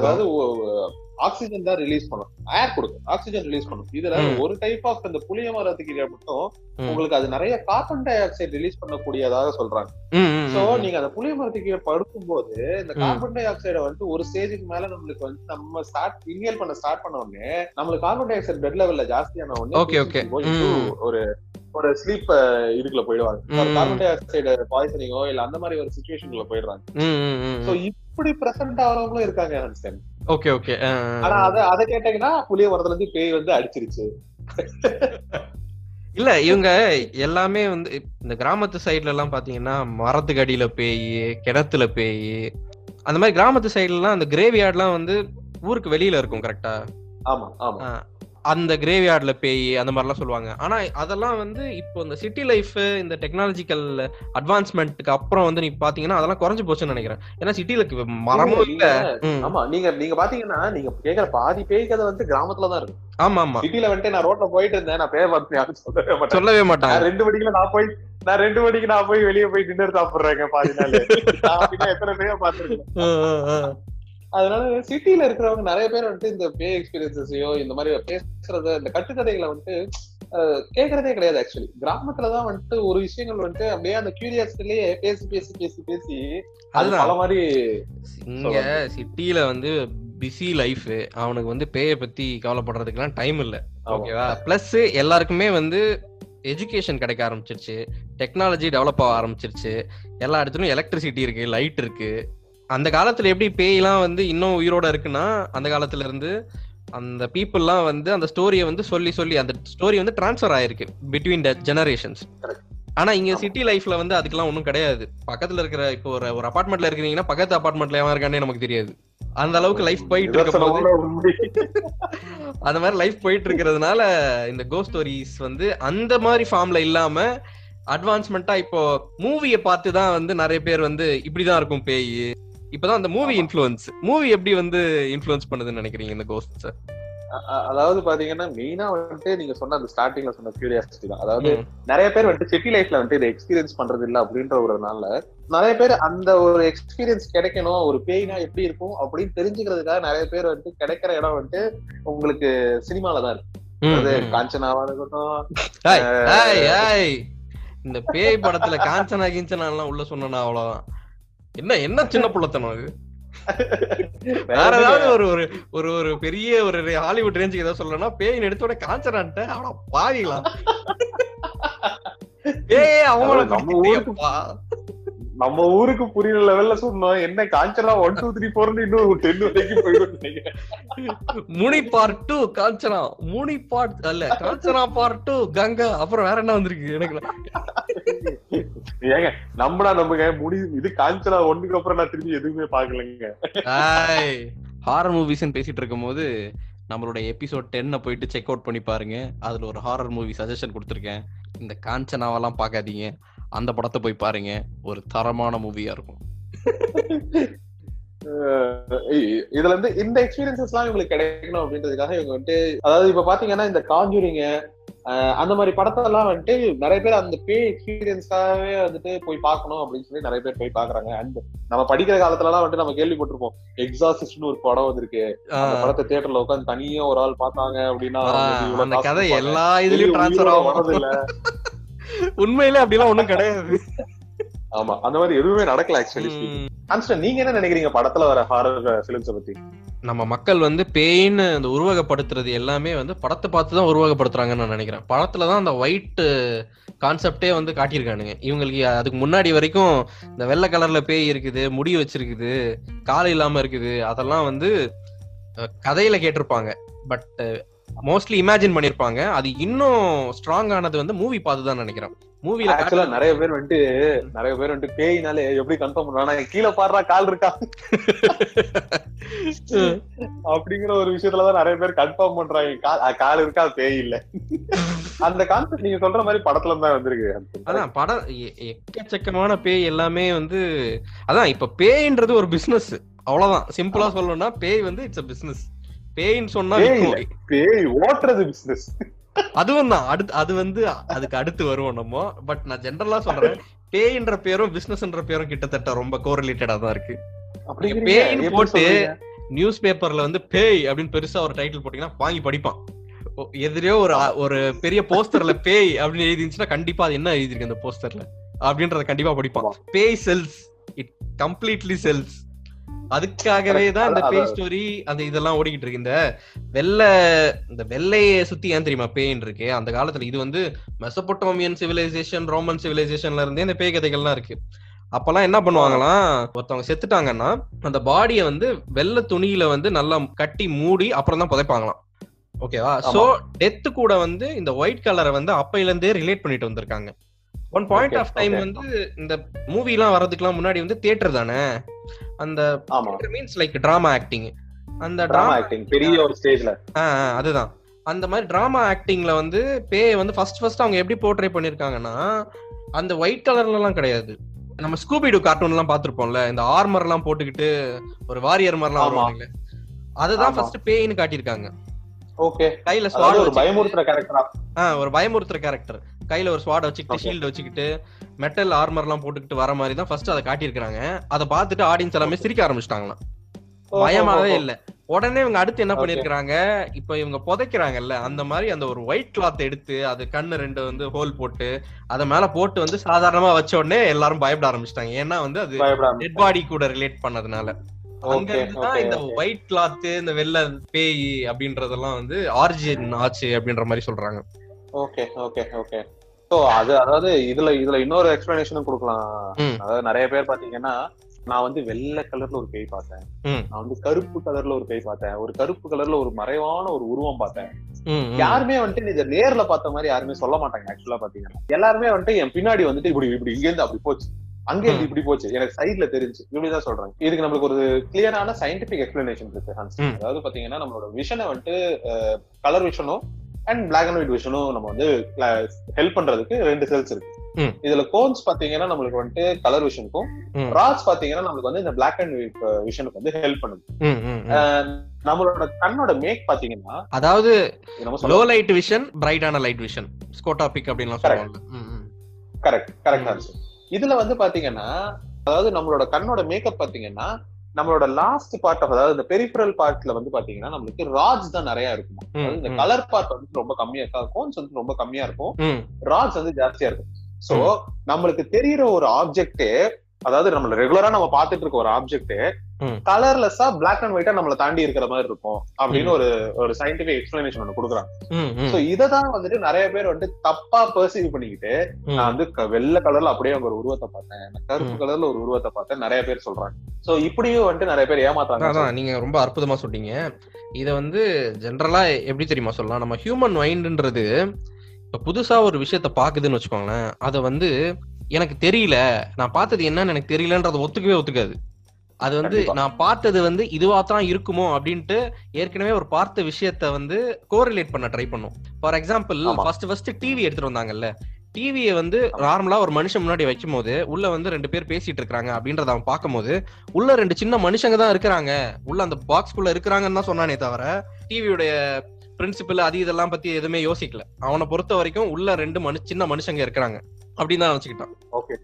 அதாவது ஆக்சிஜன் தான் ரிலீஸ் பண்ணும் ஏர் கொடுக்கும் ஆக்சிஜன் ரிலீஸ் பண்ணும் இதுல. ஒரு டைப் ஆஃப் அந்த புளிய மரத்துக்கு மட்டும். உங்களுக்கு அது நிறைய கார்பன் டை ஆக்சைடு ரிலீஸ் பண்ணக்கூடியதாக சொல்றாங்க சோ. நீங்க அந்த புளிய மரத்துக்கு கீழே படுக்கும்போது இந்த. கார்பன் டை ஆக்சைடை வந்துட்டு ஒரு ஸ்டேஜுக்கு மேல நம்மளுக்கு வந்து நம்ம ஸ்டார்ட் இன்ஹேல் பண்ண ஸ்டார்ட் பண்ண உடனே நம்மளுக்கு கார்பன் டை ஆக்சைடு பெட் லெவல்ல ஜாஸ்தியான உடனே. ஒரு ஒரு ஸ்லீப் இதுக்குள்ள போயிடுவாங்க. கார்பன் டை ஆக்சைடு பாய்சனிங்கோ இல்ல அந்த மாதிரி ஒரு சுச்சுவேஷனுக்குள்ள போயிடுறாங்க சோ. இப்படி பிரசன்ட் ஆகிறவங்களும் இருக்காங்க அன்ஸ்டன் ஓகே ஓகே. ஆனா. அத அத கேட்டீங்கன்னா புளிய மரத்துல இருந்து பேய் வந்து அடிச்சிருச்சு. இல்ல இவங்க எல்லாமே வந்து இந்த கிராமத்து சைடுல எல்லாம் பாத்தீங்கன்னா மரத்துக்கு அடியில பேய் கிணத்துல பேய். அந்த மாதிரி கிராமத்து சைடுல எல்லாம் அந்த கிரேவியார்ட்லாம் வந்து ஊருக்கு வெளியில இருக்கும் கரெக்டா ஆமா ஆமா. அந்த கிரேவியார்ட்ல பேய் அந்த மாதிரிலாம் சொல்லுவாங்க. ஆனா அதெல்லாம் வந்து இப்போ இந்த சிட்டி லைஃப் இந்த டெக்னாலஜிக்கல் அட்வான்ஸ்மெண்ட்டுக்கு அப்புறம் வந்து நீ பாத்தீங்கன்னா அதெல்லாம் குறைஞ்சு போச்சுன்னு நினைக்கிறேன். ஏன்னா சிட்டில மரமும் இல்ல நீங்க-. ஆமா நீங்க நீங்க பாத்தீங்கன்னா நீங்க கேக்குற பாதி பேய் கதை வந்து கிராமத்துல தான் இருக்கு. ஆமா ஆமா. சிட்டில வந்துட்டு நான் ரோட்ல போயிட்டு இருந்தேன் நான் பேர் பார்த்து யாரும் சொல்லவே மாட்டேன் ரெண்டு மணிக்குல நான் போய் நான் ரெண்டு மணிக்கு நான் போய் வெளிய போய் டின்னர் சாப்பிடுறேங்க பாதி நாள். எத்தனை பேர் பாத்துருக்கேன். அதனால சிட்டில இருக்கிறவங்க நிறைய பேர் வந்துட்டு இந்த பே எக்ஸ்பீரியன்சஸையோ இந்த மாதிரி பேசுறத இந்த கட்டுக்கதைகளை வந்துட்டு அஹ், கேக்குறதே கிடையாது ஆக்சுவலி கிராமத்துலதான் வந்துட்டு ஒரு விஷயங்கள் வந்துட்டு அப்படியே அந்த கியூரியாசிட்டிலேயே பேசி பேசி பேசி பேசி அது அதுதான். பல மாதிரி இங்க சிட்டில வந்து பிஸி லைஃப் அவனுக்கு வந்து பேய பத்தி கவலைப்படுறதுக்குலாம் டைம் இல்ல. ஓகேவா பிளஸ் எல்லாருக்குமே வந்து எஜுகேஷன் கிடைக்க ஆரம்பிச்சிருச்சு. டெக்னாலஜி டெவலப் ஆக ஆரம்பிச்சிருச்சு. எல்லா இடத்துலயும் எலக்ட்ரிசிட்டி இருக்கு லைட் இருக்கு. அந்த காலத்துல எப்படி பேய்லாம் வந்து இன்னும் உயிரோட இருக்குன்னா அந்த காலத்துல இருந்து அந்த பீப்புள்லாம் வந்து அந்த ஸ்டோரியை வந்து சொல்லி சொல்லி அந்த ஸ்டோரி வந்து டிரான்ஸ்ஃபர் ஆயிருக்கு பிட்வீன் த ஜெனரேஷன்ஸ் ஆனா இங்க சிட்டி லைஃப்ல வந்து அதுக்கெல்லாம் ஒண்ணும் கிடையாது. பக்கத்துல இருக்கிற இப்போ ஒரு ஒரு அபார்ட்மெண்ட்ல இருக்கிறீங்கன்னா பக்கத்து அபார்ட்மெண்ட்ல எவன் இருக்கானே நமக்கு தெரியாது. அந்த அளவுக்கு லைஃப் போயிட்டு இருக்க போது. அந்த மாதிரி லைஃப் போயிட்டு இருக்கிறதுனால இந்த கோ ஸ்டோரிஸ் வந்து அந்த மாதிரி ஃபார்ம்ல இல்லாம அட்வான்ஸ்மெண்டா இப்போ மூவியை பார்த்து தான் வந்து நிறைய பேர் வந்து இப்படிதான் இருக்கும் பேய். இப்பதான் அந்த மூவி. இன்ஃப்ளூயன்ஸ் மூவி எப்படி வந்து இன்ஃப்ளூயன்ஸ் பண்ணுதுன்னு நினைக்கிறீங்க இந்த கோஸ்ட் அதாவது பாத்தீங்கன்னா மெயினா வந்துட்டு நீங்க சொன்ன அந்த ஸ்டார்டிங்ல சொன்ன கியூரியாசிட்டி தான். அதாவது நிறைய பேர் வந்துட்டு சிட்டி லைஃப்ல வந்துட்டு இதை எக்ஸ்பீரியன்ஸ் பண்றது இல்ல அப்படின்ற ஒரு நாள்ல நிறைய பேர் அந்த ஒரு எக்ஸ்பீரியன்ஸ் கிடைக்கணும் ஒரு பேய்னா எப்படி இருக்கும் அப்படின்னு தெரிஞ்சுக்கிறதுக்காக நிறைய பேர் வந்துட்டு கிடைக்கிற இடம் வந்துட்டு உங்களுக்கு சினிமால தான் இருக்கு. அது காஞ்சனாவா இருக்கட்டும் இந்த பேய் படத்துல காஞ்சனா கிஞ்சனா எல்லாம் உள்ள சொன்னா அவ்வளவுதான். என்ன என்ன சின்ன புள்ளத்தனம் அது வேற ஏதாவது ஒரு ஒரு ஒரு ஒரு பெரிய ஒரு ஹாலிவுட் ரேஞ்சுக்கு ஏதாவது சொல்லணும்னா பேய் எடுத்தோட காஞ்சனான்ட்ட அவன பாவிங்களா ஏய் அவங்கள நம்ம ஊருக்கு- பிடிக்கலையேப்பா. நம்ம ஊருக்கு புரியுற லெவல்ல சொன்னோம். என்ன காஞ்சனா ஒன் டூ த்ரீ ஃபோர்னு இன்னும் டென் வரைக்கும் போயிடும் Muni part two Kanchana. Muni part அல்ல காஞ்சனா பார்ட் டூ கங்கா. அப்புறம் வேற என்ன வந்திருக்கு எனக்கு? ஏங்க நம்படா நம்புங்க முடி இது காஞ்சனா ஒண்ணுக்கு அப்புறம் நான் திரும்பி எதுவுமே பாக்கலங்க ஹாரர் மூவிஸ்னு பேசிட்டு இருக்கும்போது நம்மளோட எபிசோட் டென்னை போயிட்டு செக் அவுட் பண்ணி பாருங்க. அதுல ஒரு ஹாரர் மூவி சஜஷன் கொடுத்துருக்கேன். இந்த காஞ்சனாவெல்லாம் பார்க்காதீங்க. அந்த படத்தை போய் பாருங்க. ஒரு தரமான மூவியா இருக்கும். இதுல இருந்து இந்த எக்ஸ்பீரியன்சஸ் எல்லாம் இவங்களுக்கு கிடைக்கணும் அப்படின்றதுக்காக இவங்க வந்துட்டு அதாவது இப்ப பாத்தீங்கன்னா இந்த காஞ்சூரிங்க அந்த மாதிரி படத்தெல்லாம் வந்துட்டு நிறைய பேர் அந்த பே எக்ஸ்பீரியன்ஸாவே வந்துட்டு போய் பார்க்கணும் அப்படின்னு சொல்லி நிறைய பேர் போய் பாக்குறாங்க. அண்ட் நம்ம படிக்கிற காலத்துல எல்லாம் வந்துட்டு நம்ம கேள்விப்பட்டிருப்போம். எக்ஸாசிஸ்ட்னு ஒரு படம் வந்திருக்கு. அந்த படத்தை தியேட்டர்ல உட்காந்து தனியா ஒரு ஆள் பார்த்தாங்க அப்படின்னா. எல்லா இதுலயும் வரதில்ல. உண்மையிலே அப்படிலாம் ஒண்ணும் கிடையாது. ஆமா அந்த மாதிரி எதுவுமே நடக்கல ஆக்சுவலி. கான்ஸ்டன் நீங்க என்ன நினைக்கிறீங்க படத்துல வர ஹாரர் பிலிம்ஸ பத்தி? நம்ம மக்கள் வந்து பேயின்னு அந்த உருவகப்படுத்துறது எல்லாமே வந்து படத்தை பார்த்து தான் உருவகப்படுத்துறாங்கன்னு நான் நினைக்கிறேன். படத்துல தான் அந்த ஒயிட் கான்செப்டே வந்து காட்டியிருக்கானுங்க. இவங்களுக்கு அதுக்கு முன்னாடி வரைக்கும் இந்த வெள்ளை கலர்ல பேய் இருக்குது முடி வச்சிருக்குது கால் இல்லாம இருக்குது அதெல்லாம் வந்து கதையில கேட்டிருப்பாங்க. பட் மோஸ்ட்லி இமேஜின் பண்ணிருப்பாங்க. அது இன்னும் ஸ்ட்ராங் ஆனது வந்து மூவி பார்த்து தான் நினைக்கிறேன் மூவில ஆக்சுவலா நிறைய பேர் வந்துட்டு நிறைய பேர் வந்துட்டு பேயினாலே எப்படி கன்ஃபார்ம் பண்ணுவாங்க? கீழே பாடுறா கால் இருக்கா? அப்படிங்கிற ஒரு விஷயத்துலதான் நிறைய பேர் கன்ஃபார்ம் பண்றாங்க. கால் இருக்கா பேய் இல்ல. அந்த கான்செப்ட் நீங்க சொல்ற மாதிரி படத்துல தான் வந்திருக்கு. அதான் படம் எக்கச்சக்கமான பேய் எல்லாமே வந்து அதான் இப்ப பேய்ன்றது ஒரு பிசினஸ் அவ்வளவுதான். சிம்பிளா சொல்லணும்னா பேய் வந்து இட்ஸ் a பிசினஸ் பேய்ன்னு சொன்னா பேய் ஓட்டுறது பிசினஸ் அதுவும் தான் அடுத்து அது வந்து அதுக்கு அடுத்து வருவோம் நம்ம. பட் நான் ஜென்ரலா சொல்றேன் பேய்ன்ற பேரும் பிசினஸ்ன்ற பேரும் கிட்டத்தட்ட ரொம்ப கோரிலேட்டடா தான் இருக்கு? பேய்ன்னு போட்டு? நியூஸ் பேப்பர்ல வந்து பேய் அப்படின்னு பெருசா ஒரு டைட்டில் போட்டீங்கன்னா வாங்கி படிப்பான். எதிரையோ ஒரு ஒரு பெரிய போஸ்டர்ல பேய் அப்படின்னு எழுதி இருந்துச்சுன்னா கண்டிப்பா அது என்ன எழுதிருக்கு அந்த போஸ்டர்ல அப்படின்றத கண்டிப்பா படிப்பான். பேய் செல்ஸ் இட் கம்ப்ளீட்லி செல்ஸ் அதுக்காகவே தான் இந்த. பேய். ஸ்டோரி அந்த இதெல்லாம் ஓடிக்கிட்டு இருக்கு இந்த வெள்ளை இந்த வெள்ளையை சுத்தி ஏன் தெரியுமா பேயின் இருக்கு அந்த காலத்துல இது வந்து மெசபொட்டோமியன் சிவிலைசேஷன் ரோமன் சிவிலைசேஷன்ல இருந்தே இந்த பேய் கதைகள்லாம் இருக்கு அப்பெல்லாம் என்ன பண்ணுவாங்களாம் ஒருத்தவங்க செத்துட்டாங்கன்னா அந்த பாடியை வந்து வெள்ளை துணியில வந்து நல்லா கட்டி மூடி அப்புறம் தான் புதைப்பாங்களாம் ஓகேவா. சோ டெத்து கூட வந்து இந்த ஒயிட் கலரை வந்து அப்பையில இருந்தே ரிலேட் பண்ணிட்டு வந்திருக்காங்க ஒன் பாயிண்ட் ஆஃப் டைம். வந்து இந்த மூவி எல்லாம் வர்றதுக்குலாம் முன்னாடி வந்து தியேட்டர் தானே அந்த மீன்ஸ் லைக் டிராமா ஆக்டிங் அந்த டிராமா ஆக்டிங் பெரிய ஒரு ஸ்டேஜ்ல அதுதான். அந்த மாதிரி டிராமா ஆக்டிங்ல வந்து பேய் வந்து ஃபர்ஸ்ட் ஃபர்ஸ்ட் அவங்க எப்படி போர்ட்ரே பண்ணிருக்காங்கன்னா அந்த ஒயிட் கலர்ல எல்லாம் கிடையாது. நம்ம ஸ்கூபிடு கார்ட்டூன் எல்லாம் பாத்திருப்போம்ல இந்த ஆர்மர் எல்லாம் போட்டுக்கிட்டு ஒரு வாரியர் மாதிரிலாம் ஆமா. வருவாங்கல்ல அதுதான். ஃபர்ஸ்ட் பேய்னு காட்டியிருக்காங்க. ஓகே. கையில ஸ்வாட் ஒரு பயமுறுத்துற கேரக்டரா ஆஹ் ஒரு பயமுறுத்துற கேரக்டர் கையில ஒரு ஸ்வாட் வச்சுக்கிட்டு. ஷீல்டு வச்சுக்கிட்டு மெட்டல் ஆர்மர் எல்லாம் போட்டுக்கிட்டு வர மாதிரி தான் ஃபர்ஸ்ட் அதை காட்டியிருக்காங்க அதை பார்த்துட்டு ஆடியன்ஸ் எல்லாமே சிரிக்க ஆரம்பிச்சிட்டாங்களாம். பயமாவே இல்ல. உடனே இவங்க அடுத்து என்ன. பண்ணிருக்காங்க இப்ப இவங்க புதைக்கிறாங்கல்ல அந்த மாதிரி அந்த ஒரு ஒயிட் கிளாத் எடுத்து அது கண்ணு ரெண்டு வந்து ஹோல் போட்டு அத மேல போட்டு வந்து சாதாரணமா வச்ச உடனே எல்லாரும் பயப்பட ஆரம்பிச்சிட்டாங்க. ஏன்னா வந்து அது டெட் பாடி கூட ரிலேட் பண்ணதுனால. அங்க இருந்துதான் இந்த ஒயிட் கிளாத் இந்த வெள்ளை பேய் அப்படின்றதெல்லாம் வந்து ஆரிஜின் ஆச்சு அப்படின்ற மாதிரி சொல்றாங்க. ஓகே ஓகே ஓகே அது அதாவது இதுல இதுல இன்னொரு எக்ஸ்பிளனேஷனும் கொடுக்கலாம். அதாவது நிறைய பேர் பாத்தீங்கன்னா நான் வந்து வெள்ளை கலர்ல ஒரு பேய் பார்த்தேன். நான் வந்து கருப்பு கலர்ல ஒரு பேய் பார்த்தேன். ஒரு கருப்பு கலர்ல ஒரு மறைவான ஒரு உருவம் பார்த்தேன். யாருமே வந்துட்டு இதை நேர்ல பார்த்த மாதிரி யாருமே சொல்ல மாட்டாங்க ஆக்சுவலா பாத்தீங்கன்னா. எல்லாருமே வந்துட்டு என் பின்னாடி வந்துட்டு இப்படி இப்படி இங்க இருந்து அப்படி போச்சு. அங்க இருந்து இப்படி போச்சு. எனக்கு சைட்ல தெரிஞ்சு. இப்படிதான் சொல்றாங்க இதுக்கு நம்மளுக்கு ஒரு கிளியரான சயின்டிபிக் எக்ஸ்பிளனேஷன் இருக்கு. அதாவது பாத்தீங்கன்னா நம்மளோட விஷனை வந்துட்டு கலர் விஷனும் அண்ட் பிளாக் அண்ட் ஒயிட் விஷனும் நம்ம வந்து ஹெல்ப் பண்றதுக்கு ரெண்டு செல்ஸ் இருக்கு. இதுல கோன்ஸ் பாத்தீங்கன்னா நம்மளுக்கு வந்துட்டு கலர் விஷனுக்கும். ராட்ஸ் பாத்தீங்கன்னா நம்மளுக்கு வந்து இந்த பிளாக் அண்ட் ஒயிட் விஷனுக்கு வந்து ஹெல்ப் பண்ணுது நம்மளோட கண்ணோட மேக் பாத்தீங்கன்னா அதாவது லோ லைட் விஷன் பிரைட்டான லைட் விஷன் ஸ்கோட்டாபிக் அப்படின்லாம் Correct. சொல்லுவாங்க. கரெக்ட் கரெக்ட் இதுல வந்து பாத்தீங்கன்னா அதாவது நம்மளோட கண்ணோட மேக்கப் பாத்தீங்கன்னா நம்மளோட லாஸ்ட் பார்ட் ஆஃப் அதாவது இந்த பெரிஃபரல் பார்ட்ல வந்து பாத்தீங்கன்னா நம்மளுக்கு ராட்ஸ் தான் நிறைய இருக்கும். இந்த. கலர் பார்ட் வந்து ரொம்ப கம்மியா இருக்கும். கோன்ஸ் வந்து ரொம்ப கம்மியா இருக்கும். ராட்ஸ் வந்து ஜாஸ்தியா இருக்கும். சோ நம்மளுக்கு தெரியுற ஒரு ஆப்ஜெக்ட் அதாவது நம்ம ரெகுலரா நம்ம பாத்துட்டு இருக்க ஒரு ஆப்ஜெக்ட். கலர்லெஸ்ஸா பிளாக் அண்ட் ஒயிட்டா நம்மள தாண்டி இருக்கிற மாதிரி இருக்கும் அப்படின்னு ஒரு ஒரு சயின்டிபிக் எக்ஸ்பிளனேஷன் ஒண்ணு கொடுக்குறாங்க. சோ இததான் வந்துட்டு நிறைய பேர் வந்துட்டு தப்பா பெர்சீவ் பண்ணிக்கிட்டு. நான் வந்து வெள்ளை கலர்ல அப்படியே ஒரு உருவத்தை பார்த்தேன். கருப்பு. கலர்ல ஒரு உருவத்தை பார்த்தேன். நிறைய பேர் சொல்றாங்க. சோ இப்படியும் வந்துட்டு நிறைய பேர் ஏமாத்தாங்க நீங்க ரொம்ப அற்புதமா சொல்றீங்க. இத வந்து ஜென்ரலா எப்படி தெரியுமா சொல்லலாம்? நம்ம ஹியூமன் மைண்ட்ன்றது இப்ப புதுசா ஒரு விஷயத்த பாக்குதுன்னு வச்சுக்கோங்களேன். அத வந்து எனக்கு தெரியல. நான் பார்த்தது என்னன்னு எனக்கு தெரியலன்றத ஒத்துக்கவே ஒத்துக்காது. அது வந்து. நான் பார்த்தது வந்து இதுவா தான் இருக்குமோ அப்படின்ட்டு ஏற்கனவே ஒரு பார்த்த விஷயத்த வந்து கோரிலேட் பண்ண ட்ரை பண்ணும். For example. First first TV எடுத்துட்டு வந்தாங்கல்ல. டிவியை வந்து நார்மலா ஒரு மனுஷன் முன்னாடி வைக்கும் போது உள்ள வந்து ரெண்டு பேர் பேசிட்டு இருக்காங்க அப்படின்றத அவன் பார்க்கும்போது உள்ள ரெண்டு சின்ன மனுஷங்க தான் இருக்கிறாங்க. உள்ள அந்த பாக்ஸ்குள்ள இருக்கிறாங்கன்னு தான் சொன்னானே தவிர டிவியுடைய பிரின்சிபல் அது இதெல்லாம் பத்தி எதுவுமே யோசிக்கல. அவனை பொறுத்த வரைக்கும் உள்ள ரெண்டு மனு சின்ன மனுஷங்க இருக்கிறாங்க. அப்படின்னு தான் நினைச்சுக்கிட்டான். ஓகே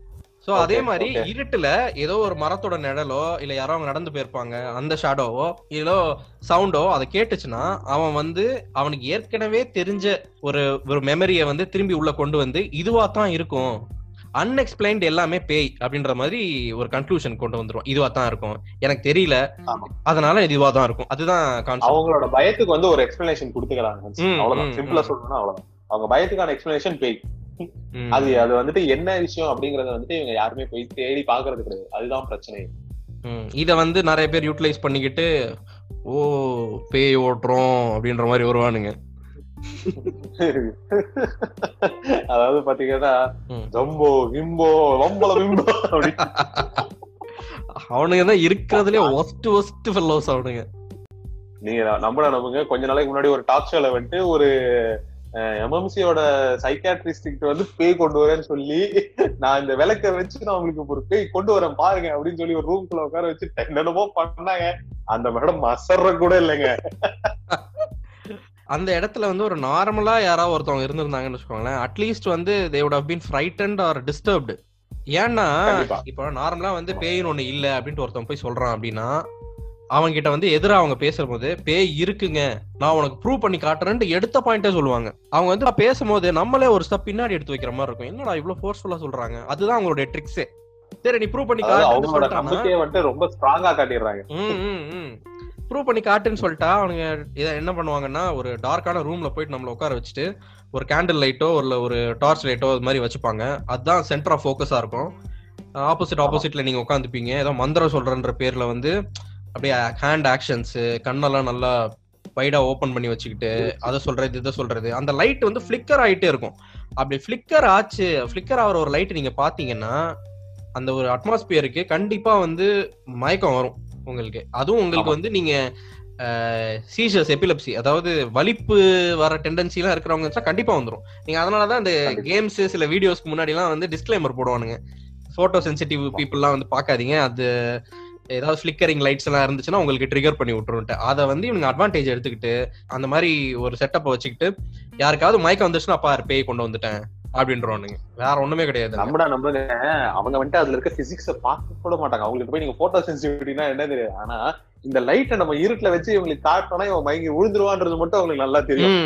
சோ அதே Okay, மாதிரி. இருட்டுல ஏதோ ஒரு மரத்தோட நிழலோ இல்ல யாரோ அவங்க நடந்து போயிருப்பாங்க அந்த ஷேடோவோ இல்லோ சவுண்டோ அதை கேட்டுச்சுன்னா அவன் வந்து அவனுக்கு ஏற்கனவே தெரிஞ்ச ஒரு ஒரு மெமரியை வந்து திரும்பி உள்ள கொண்டு வந்து இதுவா தான் இருக்கும். அன்எக்ஸ்பிளைன்ட் எல்லாமே பேய் அப்படின்ற மாதிரி ஒரு கன்க்ளூஷன் கொண்டு வந்துரும். இதுவா தான் இருக்கும். எனக்கு தெரியல. அதனால இதுவா தான் இருக்கும். அதுதான் அவங்களோட பயத்துக்கு வந்து ஒரு எக்ஸ்பிளனேஷன் கொடுத்துக்கிறாங்க. அவ்வளவுதான். சிம்பிளா. சொல்லணும்னா அவ்வளவுதான். அவங்க பயத்துக்கான எக்ஸ்பிளனேஷன் பேய். அது அது வந்துட்டு என்ன விஷயம் அப்படிங்கறத வந்துட்டு இவங்க யாருமே போய் தேடி பாக்குறது கிடையாது. அதுதான் பிரச்சனை. இத வந்து நிறைய பேர் யூட்டிலைஸ் பண்ணிக்கிட்டு ஓ பேய் ஓட்டுறோம் அப்படின்ற மாதிரி வருவானுங்க. அதாவது பாத்தீங்கன்னா. ஜம்போ கிம்போ வம்பள விம்போ அப்படி. அவனுங்க தான் இருக்கிறதுலே ஒஸ்ட் ஒஸ்ட் ஃபெல்லோஸ் அவனுங்க. நீங்க நம்பட நம்புங்க. கொஞ்ச நாளைக்கு முன்னாடி ஒரு டாக் ஷோல வந்துட்டு ஒரு எம்எம்சியோட சைக்காட்ரிஸ்டிக் வந்து பேய் கொண்டு வரேன்னு சொல்லி நான் இந்த விளக்க வச்சு நான் உங்களுக்கு ஒரு பேய் கொண்டு வரேன் பாருங்க அப்படின்னு சொல்லி ஒரு ரூம்குள்ள உட்கார வச்சு என்னென்னமோ பண்ணாங்க. அந்த மேடம் அசர்ற கூட இல்லைங்க. அந்த இடத்துல வந்து ஒரு நார்மலா யாராவது ஒருத்தவங்க இருந்திருந்தாங்கன்னு வச்சுக்கோங்களேன் அட்லீஸ்ட் வந்து they would have been frightened or disturbed ஏன்னா. இப்போ நார்மலா வந்து பேயின்னு ஒண்ணு இல்ல அப்படின்ட்டு ஒருத்தன் போய் சொல்றான் அப்படின்னா அவங்க கிட்ட வந்து எதிரா அவங்க பேசும்போது பேய் இருக்குங்க நான் உனக்கு ப்ரூவ் பண்ணி காட்டுறேன்ட்டு எடுத்த பாயிண்டே சொல்லுவாங்க. அவங்க வந்து பேசும்போது நம்மளே ஒரு ஸ்டெப் பின்னாடி எடுத்து வைக்கிற மாதிரி இருக்கும். என்னடா இவ்வளவு ஃபோர்ஸ்ஃபுல்லா சொல்றாங்க? அதுதான் அவங்களுடைய ட்ரிக்ஸே சரி நீ ப்ரூவ் பண்ணி காட்டுன்னு அவங்களோட நம்பிக்கையை வந்துட்டு ரொம்ப ஸ்ட்ராங்கா காட்டிடுறாங்க. ப்ரூவ் பண்ணி காட்டுன்னு சொல்லிட்டா அவனுங்க இதை என்ன பண்ணுவாங்கன்னா ஒரு டார்க்கான ரூம்ல போயிட்டு நம்மளை உட்கார வச்சுட்டு ஒரு கேண்டில் லைட்டோ இல்ல ஒரு டார்ச் லைட்டோ அது மாதிரி வச்சுப்பாங்க. அதுதான் சென்டர் ஆஃப் ஃபோக்கஸா இருக்கும். ஆப்போசிட் ஆப்போசிட்ல நீங்க உட்காந்துப்பீங்க. ஏதோ மந்திரம் சொல்றன்ற பேர்ல வந்து அப்படியே ஹேண்ட் ஆக்ஷன்ஸ் கண்ணெல்லாம் நல்லா வைடா ஓபன் பண்ணி வச்சுக்கிட்டு அதை சொல்றது இதை சொல்றது அந்த லைட் வந்து ஃபிளிக்கர் ஆயிட்டே இருக்கும். அப்படி ஃபிளிக்கர் ஆச்சு ஃபிளிக்கர் ஆகிற ஒரு லைட் நீங்க பாத்தீங்கன்னா அந்த ஒரு அட்மாஸ்பியருக்கு கண்டிப்பா வந்து மயக்கம் வரும். உங்களுக்கு. அதுவும் உங்களுக்கு. வந்து நீங்க சீசர்ஸ் எபிலப்சி அதாவது வலிப்பு வர டெண்டன்சி எல்லாம் இருக்கிறவங்க கண்டிப்பா வந்துரும். நீங்க அதனாலதான் இந்த கண்டிப்பா. கேம்ஸ் சில வீடியோஸ்க்கு முன்னாடி எல்லாம் வந்து டிஸ்க்ளைமர் போடுவானுங்க. போட்டோ சென்சிட்டிவ் பீப்புள்லாம் வந்து பார்க்காதீங்க அது ஏதாவது ஃபிளிக்கரிங் லைட்ஸ் எல்லாம் இருந்துச்சுன்னா உங்களுக்கு ட்ரிகர் பண்ணி விட்டுருன்ட்டு அதை வந்து இவங்க அட்வான்டேஜ் எடுத்துக்கிட்டு அந்த மாதிரி ஒரு செட்டப்பை வச்சுக்கிட்டு யாருக்காவது மயக்கம் வந்துச்சுன்னா பாரு பேய் கொண்டு வந்துட்டேன். அப்படின்றவானுங்க. வேற ஒண்ணுமே கிடையாது. நம்படா நம்புங்க. அவங்க வந்துட்டு அதுல இருக்க பிசிக்ஸ பார்க்க கூட மாட்டாங்க. அவங்களுக்கு போய் நீங்க போட்டோ சென்சிட்டிவிட்டினா என்ன தெரியாது. ஆனா இந்த லைட்டை நம்ம இருட்டுல வச்சு இவங்களுக்கு காட்டினா இவன் மயங்கி விழுந்துருவான்றது மட்டும் அவங்களுக்கு நல்லா தெரியும்.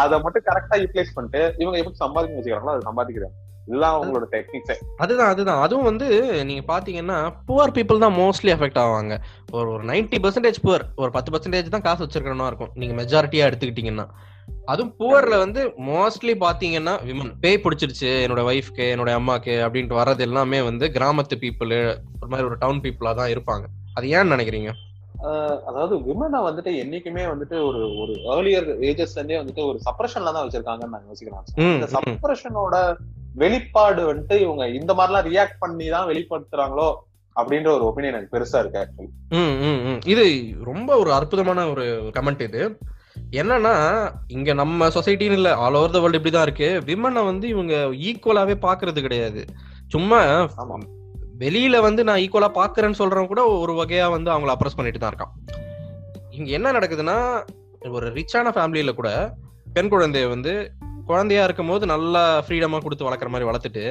அதை மட்டும் கரெக்டா யூட்டிலைஸ் பண்ணிட்டு இவங்க எப்படி சம்பாதிக்க வச்சுக்கிறாங்களோ அதை சம்பாதிக்கிறாங்க. இதுதான் அவங்களோட டெக்னிக்ஸே அதுதான் அதுதான். அதுவும் வந்து நீங்க பாத்தீங்கன்னா புவர் பீப்புள் தான் மோஸ்ட்லி எஃபெக்ட் ஆவாங்க. ஒரு ஒரு நைன்டி பர்சன்டேஜ் புவர் ஒரு பத்து பர்சன்டேஜ் தான் காசு வச்சிருக்கணும் இருக்கும். நீங்க மெஜாரிட்டியா எடுத்துக்கிட்டீங்கன்னா. அதுவும் புவர்ல வந்து மோஸ்ட்லி பாத்தீங்கன்னா விமன் பேய் பிடிச்சிருச்சு என்னோட ஒய்ஃப்க்கு என்னோட அம்மாக்கு அப்படின்ட்டு வர்றது எல்லாமே வந்து கிராமத்து பீப்புள் ஒரு மாதிரி ஒரு டவுன் பீப்புளா தான் இருப்பாங்க. அது ஏன்னு நினைக்கிறீங்க? அதாவது விமனை வந்துட்டு என்னைக்குமே வந்துட்டு ஒரு ஒரு ஏர்லியர் ஏஜஸ்ல இருந்தே வந்துட்டு ஒரு சப்ரஷன்ல தான் வச்சிருக்காங்கன்னு நான் யோசிக்கிறேன். இந்த. சப்ரஷனோட வெளிப்பாடு வந்துட்டு இவங்க இந்த மாதிரிலாம் ரியாக்ட் பண்ணி தான் வெளிப்படுத்துறாங்களோ அப்படின்ற ஒரு ஒப்பீனியன் எனக்கு பெருசா இருக்கு ஆக்சுவலி. இது ரொம்ப ஒரு அற்புதமான ஒரு கமெண்ட் இது. என்னன்னா இங்க நம்ம சொசைட்டின்னு இல்ல ஆல் ஓவர் த வேர்ல்டு இப்படிதான் இருக்கு. விமனை வந்து இவங்க ஈக்குவலாவே பாக்குறது கிடையாது. சும்மா வெளியில வந்து நான் ஈக்குவலா பாக்குறேன்னு சொல்றவன் கூட ஒரு வகையா வந்து அவங்கள அப்ரஸ் பண்ணிட்டு தான் இருக்கான். இங்க என்ன நடக்குதுன்னா ஒரு ரிச்சான ஃபேமிலியில கூட பெண் குழந்தைய வந்து குழந்தையா இருக்கும் போது நல்லா ஃப்ரீடமா கொடுத்து வளர்க்குற மாதிரி வளர்த்துட்டு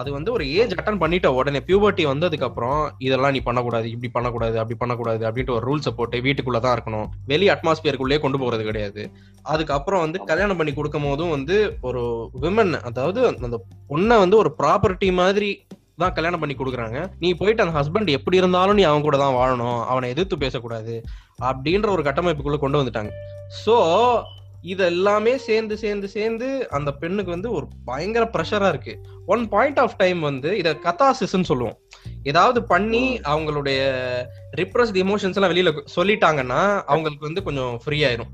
அது வந்து ஒரு ஏஜ் அட்டன் பண்ணிட்ட உடனே பியூபர்ட்டி வந்ததுக்கு அப்புறம் இதெல்லாம் நீ பண்ணக்கூடாது இப்படி பண்ணக்கூடாது அப்படி பண்ணக்கூடாது அப்படின்ட்டு ஒரு ரூல்ஸை போட்டு வீட்டுக்குள்ள தான் இருக்கணும். வெளி அட்மாஸ்பியருக்குள்ளேயே கொண்டு போறது கிடையாது. அதுக்கப்புறம் வந்து கல்யாணம் பண்ணி கொடுக்கும் போதும் வந்து ஒரு விமன் அதாவது அந்த பொண்ணை வந்து ஒரு ப்ராப்பர்ட்டி மாதிரி தான் கல்யாணம் பண்ணி கொடுக்குறாங்க. நீ போயிட்டு அந்த ஹஸ்பண்ட் எப்படி இருந்தாலும் நீ அவன் கூட தான் வாழணும் அவனை எதிர்த்து பேசக்கூடாது அப்படின்ற ஒரு கட்டமைப்புக்குள்ள கொண்டு வந்துட்டாங்க. ஸோ இது எல்லாமே சேர்ந்து சேர்ந்து சேர்ந்து அந்த பெண்ணுக்கு வந்து ஒரு பயங்கர ப்ரெஷரா இருக்கு. ஒன் பாயிண்ட் ஆஃப் டைம் வந்து இத கத்தாசிஸ்ன்னு சொல்லுவோம். ஏதாவது பண்ணி அவங்களுடைய ரிப்ரஸ்ட் எமோஷன்ஸ் எல்லாம் வெளியில சொல்லிட்டாங்கன்னா அவங்களுக்கு வந்து கொஞ்சம் ஃப்ரீ ஆயிரும்.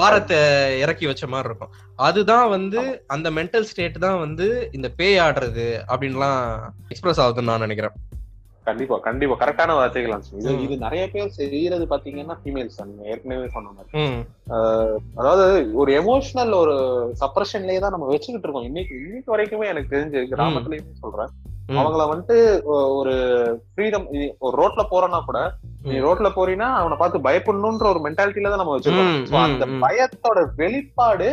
பாரத்தை இறக்கி வச்ச மாதிரி இருக்கும். அதுதான் வந்து அந்த மென்டல் ஸ்டேட் தான் வந்து இந்த பேய் ஆடுறது அப்படின்லாம் எக்ஸ்பிரஸ் ஆகுதுன்னு நான் நினைக்கிறேன். கண்டிப்பா கண்டிப்பா கரெக்டான வார்த்தைகள். இது. இது நிறைய பேர் செய்யறது பாத்தீங்கன்னா ஃபீமேல்ஸ் தான் ஏற்கனவே சொன்ன மாதிரி அதாவது ஒரு எமோஷனல் ஒரு சப்ரஷன்லயே தான் நம்ம வச்சுக்கிட்டு இருக்கோம் இன்னைக்கு இன்னைக்கு வரைக்குமே எனக்கு தெரிஞ்சு கிராமத்துலயுமே சொல்றேன். அவங்கள வந்துட்டு ஒரு ஃப்ரீடம் ஒரு ரோட்ல போறோம்னா கூட நீ. ரோட்ல போறீன்னா அவனை பார்த்து பயப்படணும்ன்ற ஒரு மென்டாலிட்டில தான் நம்ம வச்சிருக்கோம் அந்த. பயத்தோட வெளிப்பாடு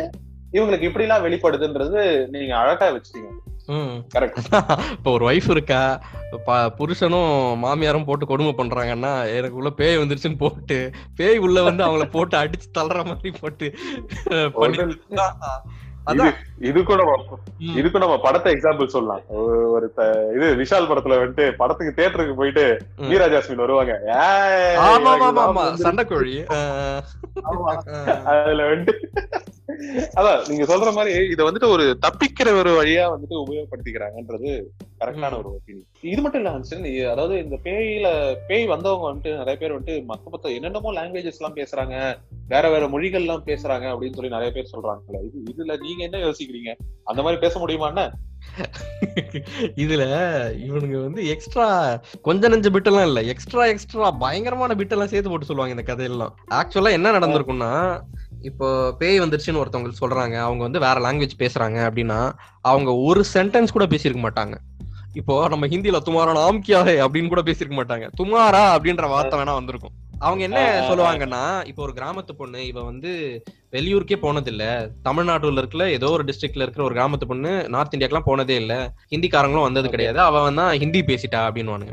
இவங்களுக்கு இப்படி எல்லாம் வெளிப்படுதுன்றது நீங்க அழகா வச்சுட்டீங்க கரெக்ட் இப்போ ஒரு ஒய்ஃப் இருக்கா புருஷனும் மாமியாரும் போட்டு கொடுமை பண்றாங்கன்னா எனக்குள்ள பேய் வந்துருச்சுன்னு போட்டு பேய் உள்ள வந்து அவங்கள போட்டு அடிச்சு தள்ளுற மாதிரி போட்டு பண்ணி இதுக்கும் நம்ம. இதுக்கும் நம்ம படத்தை எக்ஸாம்பிள் சொல்லலாம். ஒரு- இது விஷால் படத்துல வந்துட்டு படத்துக்கு தியேட்டருக்கு போயிட்டு ம். வீரா ஜாஸ்மின் வருவாங்க. சண்டைக்கோழி. அதுல வந்துட்டு அதான் நீங்க சொல்ற மாதிரி இத வந்துட்டு ஒரு தப்பிக்கிற ஒரு வழியா வந்துட்டு உபயோகப்படுத்திக்கிறாங்கன்றது கரெக்டான ஒரு ஒப்பீனியன் இது மட்டும் இல்ல ஹன்சன் அதாவது இந்த பேயில பேய் வந்தவங்க வந்துட்டு நிறைய பேர் வந்துட்டு மத்த மத்த என்னென்னமோ லாங்குவேஜஸ் எல்லாம் பேசுறாங்க வேற வேற மொழிகள் எல்லாம் பேசுறாங்க அப்படின்னு சொல்லி நிறைய பேர் சொல்றாங்கல்ல. இது இதுல நீங்க என்ன யோசிக்கிறீங்க? அந்த மாதிரி பேச முடியுமா இதுல இவனுங்க வந்து எக்ஸ்ட்ரா கொஞ்ச நெஞ்ச பிட்டெல்லாம் இல்ல. எக்ஸ்ட்ரா எக்ஸ்ட்ரா பயங்கரமான பிட்டெல்லாம் சேர்த்து போட்டு சொல்லுவாங்க இந்த கதையெல்லாம். ஆக்சுவலா என்ன நடந்திருக்கும்னா இப்போ பேய் வந்துருச்சுன்னு ஒருத்தவங்க சொல்றாங்க அவங்க வந்து வேற லாங்குவேஜ் பேசுறாங்க அப்படின்னா அவங்க ஒரு சென்டென்ஸ் கூட பேசியிருக்க மாட்டாங்க. இப்போ நம்ம ஹிந்தில துமாரா நாம் கியா ஹை அப்படின்னு கூட பேசியிருக்க மாட்டாங்க. துமாரா அப்படின்ற வார்த்தை வேணா வந்திருக்கும். அவங்க என்ன. சொல்லுவாங்கன்னா இப்போ ஒரு கிராமத்து பொண்ணு இவ வந்து வெளியூருக்கே போனதில்ல. தமிழ்நாட்டுல இருக்கிற ஏதோ ஒரு டிஸ்ட்ரிக்ட்ல இருக்கிற ஒரு கிராமத்து பொண்ணு நார்த் இந்தியாக்கெல்லாம் போனதே இல்ல. ஹிந்திக்காரங்களும் வந்தது. கிடையாது. அவன் தான் ஹிந்தி பேசிட்டா அப்படின்னு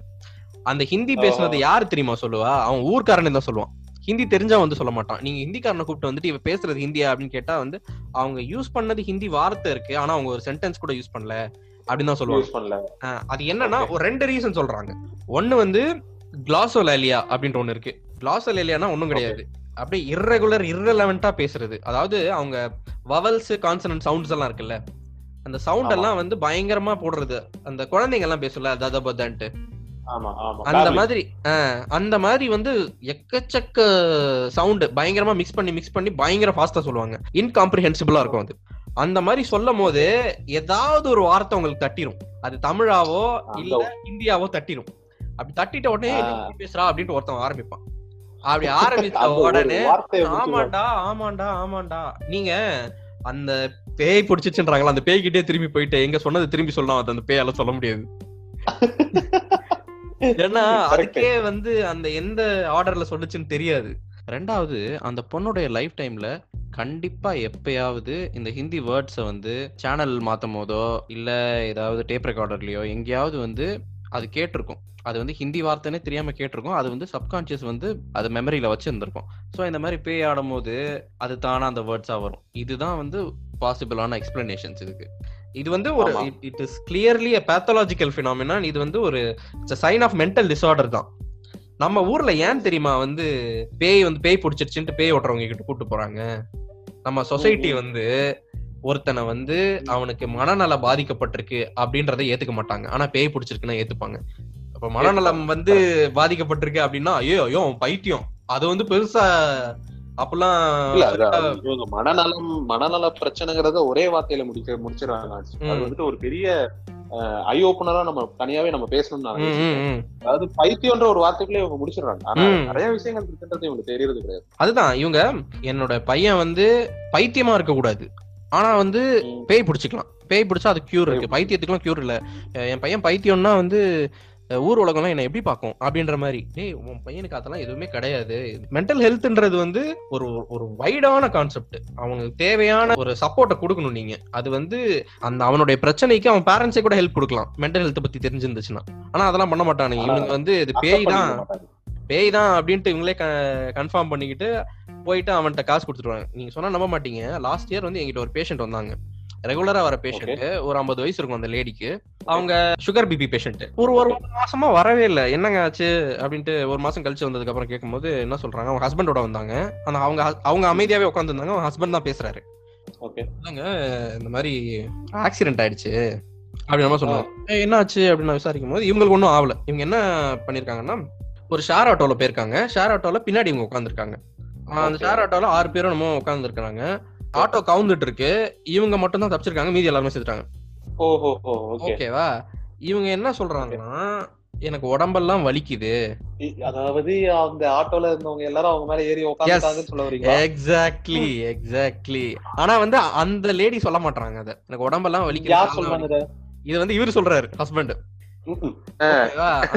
அந்த ஹிந்தி பேசுனது யாரு தெரியுமா சொல்லுவா? அவன் ஊர்க்காரன் தான் சொல்லுவான். ஹிந்தி தெரிஞ்சா வந்து சொல்ல மாட்டான். நீங்க ஹிந்திக்காரனை கூப்பிட்டு வந்துட்டு இவ பேசுறது ஹிந்தியா அப்படின்னு கேட்டா வந்து அவங்க யூஸ் பண்ணது ஹிந்தி வார்த்தை இருக்கு. ஆனா அவங்க ஒரு சென்டென்ஸ் கூட யூஸ் பண்ணல. அப்படின்னு தான் சொல்லுவாங்க. அது என்னன்னா. ஒரு ரெண்டு ரீசன் சொல்றாங்க. ஒண்ணு வந்து கிளாசோலேலியா அப்படின்ற ஒண்ணு இருக்கு. கிளாசோலேலியானா ஒண்ணும் கிடையாது. அப்படியே irregular irrelevant-ஆ பேசுறது. அதாவது அவங்க வவல்ஸ் கான்சனன்ட் சவுண்ட்ஸ் எல்லாம் இருக்குல்ல. அந்த சவுண்ட். எல்லாம் வந்து பயங்கரமா போடுறது. அந்த குழந்தைங்க எல்லாம் பேசல தத பதன்ட்டு ஆமா ஆமா. அந்த. மாதிரி அந்த மாதிரி வந்து எக்கச்சக்க சவுண்ட் பயங்கரமா மிக்ஸ் பண்ணி மிக்ஸ் பண்ணி பயங்கர ஃபாஸ்டா சொல்லுவாங்க. இன்காம்ப்ரிஹென்சிபிளா இருக்கும் அது. அந்த மாதிரி சொல்லும் போது ஏதாவது ஒரு வார்த்தை உங்களுக்கு தட்டிரும். அது தமிழாவோ இல்ல ஹிந்தியாவோ தட்டிரும். அப்படி தட்டிட்ட உடனே ஆ. "நீ எப்படி பேசுறா அப்படின்ட்டு ஒருத்தன் ஆரம்பிப்பான். அப்படி ஆரம்பிச்ச உடனே ஆமாண்டா ஆமாண்டா ஆமாண்டா நீங்க அந்த பேய் பிடிச்சிச்சுன்றாங்களா அந்த பேய் கிட்டே திரும்பி போயிட்டு எங்க சொன்னது திரும்பி சொல்லலாம் அந்த பேயால சொல்ல முடியாது. ஏன்னா. அதுக்கே வந்து அந்த எந்த ஆர்டர்ல சொல்லுச்சுன்னு தெரியாது. ரெண்டாவது அந்த பொண்ணுடைய லைஃப் டைம்ல கண்டிப்பா எப்பயாவது இந்த ஹிந்தி வேர்ட்ஸை வந்து சேனல் மாத்தும் போதோ இல்ல ஏதாவது டேப் ரெக்கார்டர்லயோ எங்கேயாவது வந்து அது கேட்டிருக்கும். அது வந்து ஹிந்தி வார்த்தைனே தெரியாம கேட்டிருக்கும். அது வந்து சப்கான்சியஸ் வந்து அது மெமரியில வச்சிருந்திருக்கும். ஸோ இந்த மாதிரி பே ஆடும்போது அது தானா அந்த வேர்ட்ஸா வரும். இதுதான் வந்து பாசிபிளான எக்ஸ்பிளனேஷன்ஸ் இதுக்கு. இது வந்து ஒரு. It is clearly pathological phenomena இது வந்து ஒரு சைன் ஆஃப் மென்டல் டிசார்டர் தான். நம்ம ஊர்ல ஏன் தெரியுமா வந்து பேய் வந்து பேய் பிடிச்சிருச்சுன்ட்டு பேய் ஓட்டுறவங்க கிட்ட கூட்டு போறாங்க? நம்ம சொசைட்டி வந்து ஒருத்தனை வந்து அவனுக்கு மனநல பாதிக்கப்பட்டிருக்கு அப்படின்றத ஏத்துக்க மாட்டாங்க. ஆனா பேய் பிடிச்சிருக்குன்னா ஏத்துப்பாங்க. அப்ப மனநலம் வந்து பாதிக்கப்பட்டிருக்கு அப்படின்னா ஐயோ ஐயோ பைத்தியம். அது வந்து பெருசா அப்பெல்லாம் மனநலம் மனநல பிரச்சனைங்கிறத ஒரே வார்த்தையில முடிக்க முடிச்சிடறாங்க அது. வந்துட்டு ஒரு பெரிய ஐ ஓப்பனரா நம்ம தனியாவே நம்ம பேசணும்னு நான். அதாவது பைத்தியம்ன்ற ஒரு வார்த்தைக்குள்ளே இவங்க முடிச்சிடுறாங்க. ஆனா. நிறைய விஷயங்கள் இருக்குன்றது இவங்களுக்கு தெரியறது கிடையாது. அதுதான் இவங்க என்னோட பையன் வந்து பைத்தியமா இருக்க கூடாது ஆனா வந்து. பேய் பிடிச்சிக்கலாம். பேய் பிடிச்சா அது கியூர் இருக்கு. பைத்தியத்துக்குலாம் கியூர் இல்ல. என் பையன் பைத்தியம்னா வந்து ஊர் உலகம்லாம் என்ன எப்படி பார்க்கும்? அப்படின்ற மாதிரி. டேய் உன் பையனுக்கு அதெல்லாம் எதுவுமே கிடையாது. மென்டல் ஹெல்த்ன்றது வந்து ஒரு ஒரு வைடான கான்செப்ட் அவனுக்கு தேவையான ஒரு சப்போர்ட்டை கொடுக்கணும் நீங்க. அது வந்து அந்த அவனுடைய பிரச்சனைக்கு அவன் பேரண்ட்ஸே கூட ஹெல்ப் கொடுக்கலாம். மென்டல் ஹெல்த் பத்தி தெரிஞ்சிருந்துச்சுன்னா. ஆனா அதெல்லாம் பண்ண மாட்டானுங்க இவனுக்கு வந்து இது பேய் தான். பேய் தான் அப்படின்ட்டு இவங்களே கன்ஃபார்ம் பண்ணிக்கிட்டு போயிட்டு அவன்கிட்ட காசு கொடுத்துருவாங்க. நீங்க சொன்னா நம்ப மாட்டீங்க. லாஸ்ட் இயர் வந்து எங்கிட்ட ஒரு பேஷண்ட் வந்தாங்க. ரெகுலரா வர பேஷண்ட் ஒரு ஐம்பது வயசு இருக்கும் அந்த லேடிக்கு அவங்க சுகர் பிபி பேஷண்ட் ஒரு ஒரு மாசமா வரவே இல்லை. என்னங்க ஆச்சு? அப்படின்ட்டு ஒரு மாசம் கழிச்சு வந்ததுக்கு அப்புறம் கேட்கும்போது என்ன சொல்றாங்க? அவங்க ஹஸ்பண்டோட வந்தாங்க. அந்த அவங்க அவங்க அமைதியாவே உட்காந்துருந்தாங்க அவங்க ஹஸ்பண்ட் தான் பேசுறாரு. இல்லைங்க இந்த மாதிரி ஆக்சிடென்ட் ஆயிடுச்சு? அப்படின்னு மாதிரி சொன்னாங்க "ஏய், என்ன ஆச்சு? அப்படின்னு நான் விசாரிக்கும் போது இவங்களுக்கு ஒன்றும் ஆகல. இவங்க என்ன பண்ணிருக்காங்கன்னா ஒரு ஷேர் ஆட்டோல போயிருக்காங்க. ஷேர் ஆட்டோல பின்னாடி இவங்க உட்காந்துருக்காங்க அந்த. ஷேர் ஆட்டோல ஆறு பேரும் நம்ம உட்காந்துருக்காங்க ஆட்டோ கவுந்துட்டு இருக்கு இவங்க மட்டும் தான் தப்பிச்சிருக்காங்க. மீதி எல்லாருமே செத்துட்டாங்க. ஓஹோ ஓகே. ஓகேவா? இவங்க என்ன சொல்றாங்கன்னா எனக்கு உடம்பெல்லாம் வலிக்குது. அதாவது அந்த ஆட்டோல இருந்தவங்க எல்லாரும் அவங்க மேல ஏறி உட்காந்துட்டாங்கன்னு சொல்ல வரீங்களா? எக்ஸாக்ட்லி எக்ஸாக்ட்லி ஆனா வந்து அந்த லேடி சொல்ல மாட்டாங்க அத. எனக்கு உடம்பெல்லாம் வலிக்குது யார் சொல்றாங்க. இது? வந்து இவரு சொல்றாரு ஹஸ்பண்ட்.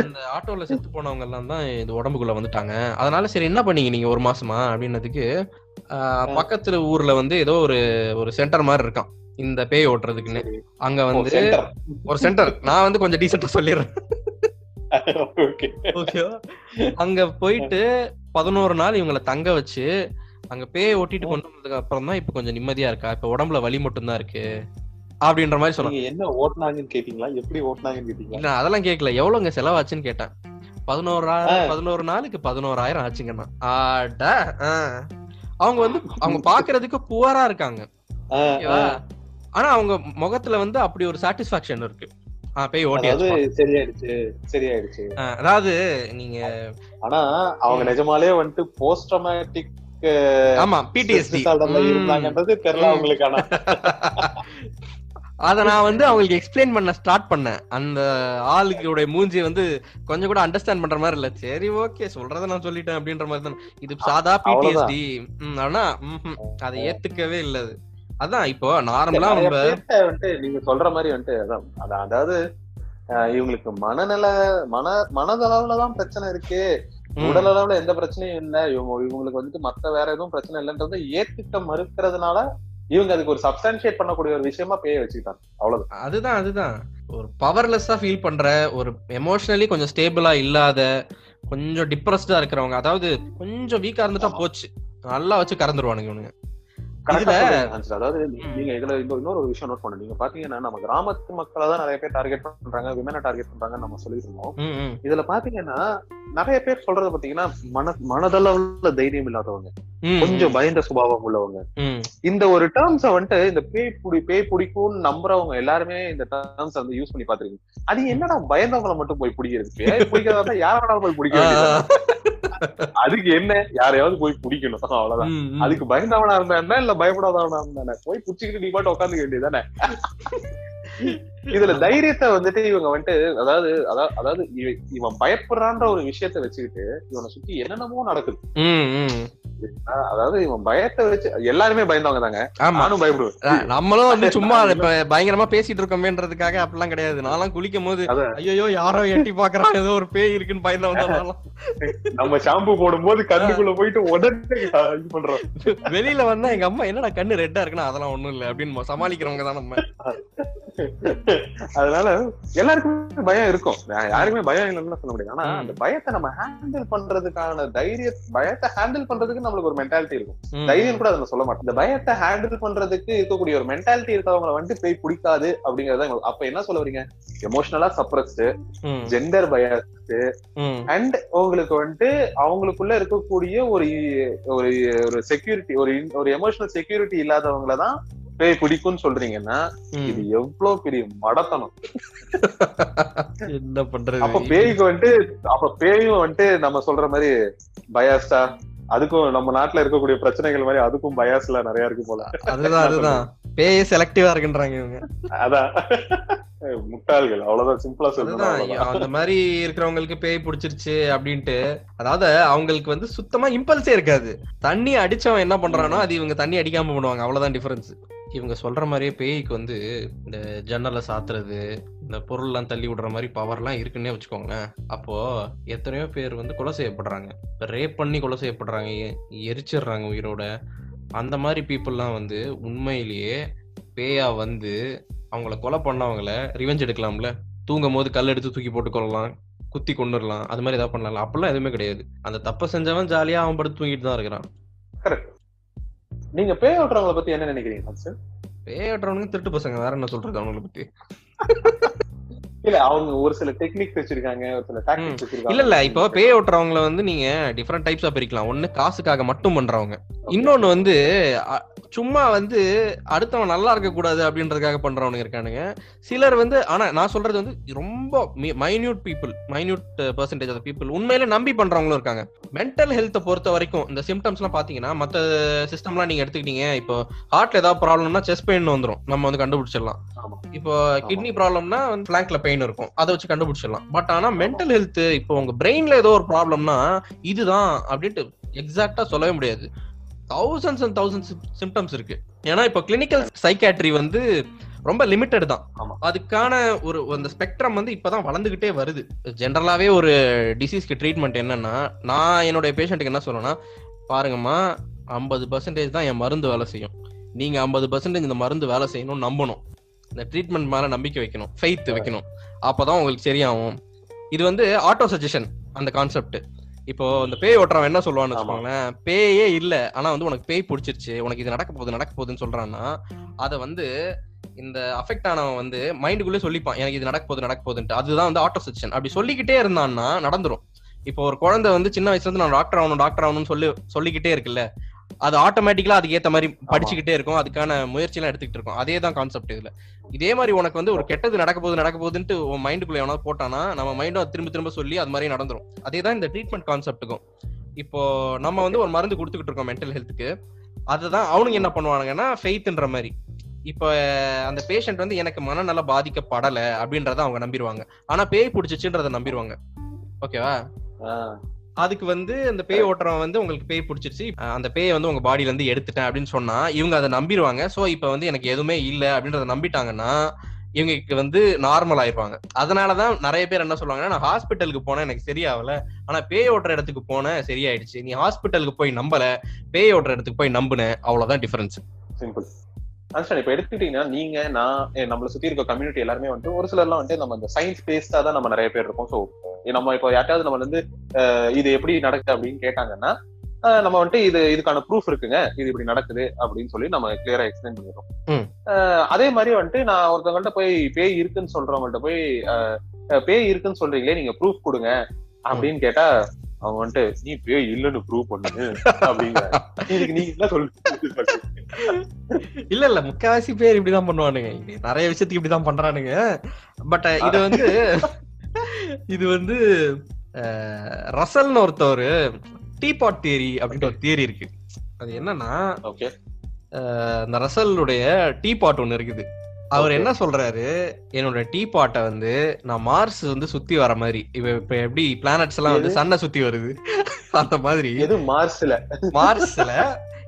அந்த ஆட்டோல செத்து போனவங்க எல்லாம் தான் இது உடம்புக்குள்ள வந்துட்டாங்க. அதனால சரி என்ன பண்ணீங்க நீங்க ஒரு மாசமா? அப்படின்னதுக்கு ஆஹ், பக்கத்துல ஊர்ல வந்து ஏதோ ஒரு ஒரு சென்டர் மாதிரி இருக்கான். இந்த பேய் ஓட்டுறதுக்குன்னு. அங்க வந்து center. ஒரு சென்டர். நான் வந்து கொஞ்சம் டீசெண்டா சொல்லிடுறேன். அங்க போயிட்டு பதினோரு நாள் இவங்கள தங்க வச்சு அங்க பேயை ஓட்டிட்டு கொண்டு வந்ததுக்கு அப்புறம் தான் இப்ப கொஞ்சம் நிம்மதியா இருக்கா? இப்ப உடம்புல வலி மட்டும் தான் இருக்கு. அப்படின்ற மாதிரி சொன்னாங்க என்ன ஓட்டுனாங்கன்னு கேட்டீங்களா? எப்படி ஓட்டுனாங்கன்னு கேட்டீங்களா? அதெல்லாம் கேட்கல. எவ்வளவுங்க செலவாச்சுன்னு கேட்டேன். பதினோராயிரம். பதினோரு நாளுக்கு பதினோராயிரம் ஆச்சுங்கண்ணா ஆட. அவங்க வந்து அவங்க பாக்குறதுக்கு புவரா இருக்காங்க. ஆனா அவங்க முகத்துல வந்து அப்படி ஒரு சாட்டிஸ்பாக்சன் இருக்கு. பேய் ஓட்டியாச்சு சரியாயிடுச்சு சரியாயிடுச்சு. அதாவது நீங்க ஆனா அவங்க. நிஜமாலே வந்துட்டு போஸ்ட் ட்ராமேட்டிக் ஆமா பிடிஎஸ்டி இருந்தாங்கன்றது தெரியல. அவங்களுக்கு ஆனா. அத நான் வந்து அவங்களுக்கு எக்ஸ்பிளைன் பண்ண ஸ்டார்ட் பண்ணேன். அந்த ஆளுக்கு மூஞ்சி வந்து கொஞ்சம் கூட அண்டர்ஸ்டாண்ட் பண்ற மாதிரி இல்ல. சரி ஓகே சொல்றத நான் சொல்லிட்டேன் அப்படின்ற மாதிரி தான். இது சாதா பிடிஎஸ்டி ஆனா அதை ஏத்துக்கவே இல்ல அது. அதான் இப்போ நார்மலா பேர்ட்ட வந்துட்டு நீங்க சொல்ற மாதிரி வந்துட்டு அதான் அதாவது இவங்களுக்கு மனநல மன மனதளவுலதான் பிரச்சனை இருக்கு. உடல் அளவுல எந்த பிரச்சனையும் இல்ல. இவங்க இவங்களுக்கு வந்துட்டு மத்த வேற எதுவும் பிரச்சனை இல்லைன்றத ஏத்துக்க மறுக்கிறதுனால இவங்க அதுக்கு ஒரு சப்ஸ்டான்சியேட் பண்ணக்கூடிய ஒரு விஷயமா பேய வச்சுக்கிட்டாங்க. அவ்வளவுதான். அதுதான் அதுதான். ஒரு பவர்லெஸ்ஸா ஃபீல் பண்ற ஒரு எமோஷனலி கொஞ்சம் ஸ்டேபிளா இல்லாத கொஞ்சம் டிப்ரெஸ்டா இருக்கிறவங்க அதாவது கொஞ்சம் வீக்கா இருந்துட்டா போச்சு. நல்லா வச்சு கறந்துருவானுங்க இவனுங்க. அதாவது. நீங்க இதுல இன்னொரு ஒரு விஷயம் நோட் பண்ணு. நீங்க பாத்தீங்கன்னா நம்ம கிராமத்து மக்களை தான் நிறைய பேர் டார்கெட் பண்றாங்க விமனை டார்கெட் பண்றாங்கன்னு நம்ம சொல்லிட்டு இருந்தோம் இதுல பாத்தீங்கன்னா நிறைய பேர் சொல்றது பாத்தீங்கன்னா மன மனதளவுல தைரியம் இல்லாதவங்க. கொஞ்சம் பயந்த சுபாவம் உள்ளவங்க. இந்த ஒரு டேர்ம்ஸ வந்துட்டு இந்த பேய் புடி பேய் பிடிக்கும்னு நம்புறவங்க எல்லாருமே இந்த டேர்ம்ஸ் வந்து யூஸ் பண்ணி பாத்துருக்கீங்க. அது என்னடா பயந்தவங்களை மட்டும் போய் பிடிக்கிறது பேய் பிடிக்கிறதா யார வேணாலும் போய் பிடிக்க வேண்டியது அதுக்கு என்ன? யாரையாவது போய் பிடிக்கணும். அவ்வளவுதான். அதுக்கு பயந்தவனா இருந்தா இல்ல பயப்படாதவனா இருந்தானே போய் புடிச்சுக்கிட்டு நீ பாட்டு உட்காந்துக்க வேண்டியதானே இதுல தைரியத்தை வந்துட்டு இவங்க வந்துட்டு அதாவது அதா- அதாவது இவ- இவன் பயப்படுறான்ற ஒரு விஷயத்த வச்சுக்கிட்டு இவனை சுத்தி என்னென்னமோ நடக்குது. அதாவது இவன் பயத்தை வச்சு எல்லாருமே பயந்தவங்க தாங்க நானும் பயப்படுவேன். நம்மளும் வந்து சும்மா இப்ப பயங்கரமா பேசிட்டு இருக்கோமேன்றதுக்காக அப்படிலாம் கிடையாது. நான்லாம் குளிக்கும் போது. ஐயோ யாரோ எட்டி பாக்குறான் ஏதோ ஒரு பேய் இருக்குன்னு நான்லாம். நம்ம ஷாம்பு போடும்போது கண்ணுக்குள்ள போயிட்டு உடனே இது பண்றோம். வெளியில வந்தா எங்க அம்மா என்னடா கண்ணு ரெட்டா இருக்குன்னா அதெல்லாம் ஒண்ணும் இல்ல அப்படின்னு சமாளிக்கிறவங்க தான் நம்ம. அதனால எல்லாருக்குமே பயம் இருக்கும். யாருக்குமே பயம் இல்லைன்னு சொல்ல முடியாது ஆனா. அந்த பயத்தை நம்ம ஹேண்டில் பண்றதுக்கான தைரிய பயத்தை ஹேண்டில் பண்றதுக்கு நம்மளுக்கு ஒரு மென்டாலிட்டி இருக்கும். தைரியம் கூட அதை சொல்ல மாட்டேன் இந்த பயத்தை ஹேண்டில் பண்றதுக்கு இருக்கக்கூடிய ஒரு மென்டாலிட்டி இருக்கவங்களை வந்துட்டு போய் பிடிக்காது அப்படிங்கறத அப்ப என்ன சொல்ல வரீங்க? எமோஷனலா suppressed gender bias hmm, and உங்களுக்கு வந்துட்டு அவங்களுக்குள்ள இருக்கக்கூடிய ஒரு ஒரு ஒரு செக்யூரிட்டி ஒரு ஒரு எமோஷனல் செக்யூரிட்டி இல்லாதவங்கள தான் பேய் பிடிக்கும்னு சொல்றீங்கன்னா. இது எவ்வளவு பெரிய மடத்தனம். என்ன பண்றது? அப்ப பேய்க்கு வந்துட்டு அப்ப பேயும் வந்துட்டு நம்ம சொல்ற மாதிரி பயாஸ்டா அதுக்கும் நம்ம நாட்டுல இருக்கக்கூடிய பிரச்சனைகள் மாதிரி அதுக்கும் பயாஸ்ல நிறைய இருக்கு போல. அதுதான் அதுதான். பேயே செலக்டிவா இருக்குன்றாங்க இவங்க. அதான். முட்டாள்கள். அவ்வளவுதான். சிம்பிளா சொல்லணும் அந்த மாதிரி இருக்கிறவங்களுக்கு பேய் பிடிச்சிருச்சு அப்படின்ட்டு அதாவது அவங்களுக்கு வந்து சுத்தமா இம்பல்ஸே இருக்காது. தண்ணி அடிச்சவன் என்ன பண்றானோ அது இவங்க தண்ணி அடிக்காம பண்ணுவாங்க. அவ்வளவுதான் டிஃபரன்ஸ் இவங்க சொல்ற மாதிரியே பேய்க்கு வந்து இந்த ஜன்னலை சாத்துறது இந்த பொருள்லாம் தள்ளி விடுற மாதிரி பவர்லாம் இருக்குன்னே வச்சுக்கோங்களேன். அப்போ எத்தனையோ பேர் வந்து கொலை செய்யப்படுறாங்க. ரேப் பண்ணி கொலை செய்யப்படுறாங்க எ- எரிச்சிடுறாங்க உயிரோட. அந்த மாதிரி பீப்புள்லாம் வந்து உண்மையிலேயே பேயா வந்து அவங்கள கொலை பண்ணவங்கள ரிவெஞ்ச் எடுக்கலாம்ல. தூங்கும் போது கல் எடுத்து தூக்கி போட்டு கொள்ளலாம் குத்தி கொண்டுடலாம் அது மாதிரி ஏதாவது பண்ணலாம். அப்பெல்லாம் எதுவுமே கிடையாது. அந்த தப்பை செஞ்சவன் ஜாலியா அவன் படுத்து தூங்கிட்டு தான் இருக்கிறான். நீங்க பேய் ஓட்டுறவங்கள பத்தி என்ன நினைக்கிறீங்க ஹன்சன்? பேய் ஓட்டுறவனுங்க திருட்டு பசங்க வேற என்ன சொல்றது அவங்களை பத்தி? இல்ல அவங்க ஒரு சில டெக்னிக் வச்சிருக்காங்க ஒரு சில டாக்டிக்ஸ் வச்சிருக்காங்க. இல்ல இல்ல இப்போ பேய் ஓட்டுறவங்கள வந்து நீங்க டிஃப்ரெண்ட் டைப்ஸா பிரிக்கலாம். ஒண்ணு காசுக்காக மட்டும் பண்றவங்க. இன்னொன்னு வந்து சும்மா வந்து அடுத்தவன் நல்லா இருக்க கூடாது அப்படின்றதுக்காக பண்றவனுங்க இருக்கானுங்க. சிலர் வந்து ஆனா நான் சொல்றது வந்து ரொம்ப minute people minute percentage of people உண்மையில நம்பி பண்றவங்களும் இருக்காங்க. மென்டல் ஹெல்த்தை பொறுத்த வரைக்கும் இந்த சிம்டம்ஸ் எல்லாம் பாத்தீங்கன்னா மத்த சிஸ்டம்லாம் நீங்க எடுத்துக்கிட்டீங்க இப்போ ஹார்ட்ல ஏதாவது ப்ராப்ளம்னா செஸ்ட் பெயின் வந்துரும். நம்ம வந்து கண்டுபிடிச்சிடலாம். இப்போ கிட்னி ப்ராப்ளம்னா ஃபிளாங்க்ல பெயின் இருக்கும். அதை வச்சு கண்டுபிடிச்சிடலாம். பட் ஆனா மென்டல் ஹெல்த் இப்போ உங்க பிரெயின்ல ஏதோ ஒரு ப்ராப்ளம்னா இதுதான் அப்படின்ட்டு எக்ஸாக்டா சொல்லவே முடியாது. தௌசண்ட்ஸ் அண்ட் தௌசண்ட்ஸ் சிம்டம்ஸ் இருக்கு. ஏன்னா இப்போ கிளினிக்கல் சைக்காட்ரி வந்து ரொம்ப லிமிட்டட் தான். அதுக்கான ஒரு அந்த ஸ்பெக்ட்ரம் வந்து இப்பதான் வளர்ந்துகிட்டே வருது. ஜென்ரலாவே ஒரு டிசீஸ்க்கு ட்ரீட்மெண்ட் என்னன்னா நான் என்னுடைய பேஷண்ட்டுக்கு என்ன சொல்றேன்னா பாருங்கம்மா ஐம்பது பர்சன்டேஜ் தான் என் மருந்து வேலை செய்யும். நீங்க ஐம்பது பர்சன்டேஜ் இந்த மருந்து வேலை செய்யணும் நம்பணும். இந்த ட்ரீட்மெண்ட் மேல நம்பிக்கை வைக்கணும். ஃபெய்த் வைக்கணும். அப்பதான் உங்களுக்கு சரியாகும். இது வந்து ஆட்டோ சஜஷன் அந்த கான்செப்ட் இப்போ இந்த பேய் ஓட்டுறவன் என்ன சொல்லுவான்னு. வச்சுக்கோங்களேன் பேயே இல்ல. ஆனா வந்து உனக்கு பேய் பிடிச்சிருச்சு உனக்கு இது நடக்க போகுது நடக்க போகுதுன்னு சொல்றான்னா அதை வந்து இந்த அஃபெக்ட் ஆனவன் வந்து மைண்டுக்குள்ளே சொல்லிப்பான். எனக்கு இது நடக்க போகுது நடக்க போகுதுன்ட்டு. அதுதான் வந்து ஆட்டோ சஜஷன் அப்படி சொல்லிக்கிட்டே இருந்தான்னா நடந்துரும். இப்போ ஒரு குழந்தை வந்து சின்ன வயசுல இருந்து நான் டாக்டர் ஆகணும் டாக்டர் ஆகணும்னு சொல்லி சொல்லிக்கிட்டே இருக்குல்ல. அது ஆட்டோமேட்டிக்கலா அதுக்கு ஏத்த மாதிரி படிச்சுக்கிட்டே இருக்கும். அதுக்கான முயற்சி எல்லாம் எடுத்துக்கிட்டு இருக்கும். அதே தான் கான்செப்ட் இதுல. இதே மாதிரி உனக்கு வந்து ஒரு கெட்டது நடக்க போகுது நடக்க போகுதுன்ட்டு உன் மைண்டுக்குள்ள எவனா போட்டானா நம்ம மைண்டும் திரும்ப திரும்ப சொல்லி அது மாதிரி நடந்துரும். அதே தான் இந்த ட்ரீட்மெண்ட் கான்செப்ட்டுக்கும் இப்போ நம்ம வந்து ஒரு மருந்து கொடுத்துக்கிட்டு இருக்கோம் மென்டல் ஹெல்த்துக்கு அதுதான் அவனுங்க என்ன பண்ணுவானுங்கன்னா ஃபெய்த்ன்ற மாதிரி. இப்போ அந்த பேஷண்ட் வந்து எனக்கு மனநல பாதிக்கப்படல அப்படின்றத அவங்க நம்பிடுவாங்க ஆனா பேய் பிடிச்சிச்சுன்றத நம்பிடுவாங்க ஓகேவா அதுக்கு வந்து அந்த பேய் ஓட்டுறவன் வந்து உங்களுக்கு பேய் பிடிச்சிருச்சு. அந்த பேயை வந்து உங்க பாடியில இருந்து எடுத்துட்டேன் அப்படின்னு சொன்னா இவங்க அதை நம்பிடுவாங்க. சோ இப்ப வந்து எனக்கு எதுவுமே இல்ல அப்படின்றத நம்பிட்டாங்கன்னா இவங்களுக்கு வந்து நார்மல் ஆயிருப்பாங்க அதனாலதான் நிறைய பேர் என்ன சொல்லுவாங்கன்னா நான் ஹாஸ்பிட்டலுக்கு போனேன் எனக்கு சரியாகல. ஆனா பேய் ஓட்டுற இடத்துக்கு போனேன் சரியாயிடுச்சு. நீ ஹாஸ்பிட்டலுக்கு போய் நம்பல பேய் ஓட்டுற இடத்துக்கு போய் நம்புனேன் அவ்வளவுதான் டிஃபரன்ஸ் சிம்பிள் அன்ஸ்டாண்ட் இப்ப எடுத்துக்கிட்டீங்கன்னா நீங்க நான் நம்மள சுத்தி இருக்க கம்யூனிட்டி எல்லாருமே வந்துட்டு ஒரு சிலர்லாம் வந்துட்டு நம்ம இந்த சயின்ஸ் பேஸ்டா தான் நம்ம நிறைய பேர் இருக்கோம். சோ நம்ம இப்போ யார்ட்டாவது நம்ம வந்து இது எப்படி நடக்குது அப்படின்னு கேட்டாங்கன்னா நம்ம வந்துட்டு இது இதுக்கான ப்ரூஃப் இருக்குங்க. இது இப்படி நடக்குது அப்படின்னு சொல்லி நம்ம கிளியரா எக்ஸ்பிளைன் பண்ணிடுறோம். அதே மாதிரி வந்துட்டு நான் ஒருத்தவங்கள்ட்ட போய் பேய் இருக்குன்னு சொல்றவங்கள்ட்ட போய் பேய் இருக்குன்னு சொல்றீங்களே நீங்க ப்ரூஃப் கொடுங்க அப்படின்னு கேட்டா அவங்க வந்துட்டு நீ பேய் இல்லைன்னு ப்ரூவ் பண்ணுங்க அப்படிங்கிற இதுக்கு நீங்க என்ன இல்ல இல்ல முக்காவாசி பேர் இப்படிதான் பண்ணுவானுங்க. நிறைய விஷயத்துக்கு இப்படிதான் பண்றானுங்க. பட் இது வந்து இது வந்து ரசல்னு ஒருத்தவர் டீபாட் தியரி அப்படின்ற ஒரு தியரி இருக்கு. அது என்னன்னா ஓகே இந்த ரசலுடைய டீபாட் ஒண்ணு இருக்குது. அவர். என்ன சொல்றாரு? என்னோட டீ பாட்டை வந்து நான் மார்ஸ் வந்து சுத்தி வர மாதிரி. இப்ப இப்ப எப்படி பிளானட்ஸ் எல்லாம் வந்து? சன்னை சுத்தி வருது? அந்த மாதிரி. எது? மார்ஸ்ல மார்ஸ்ல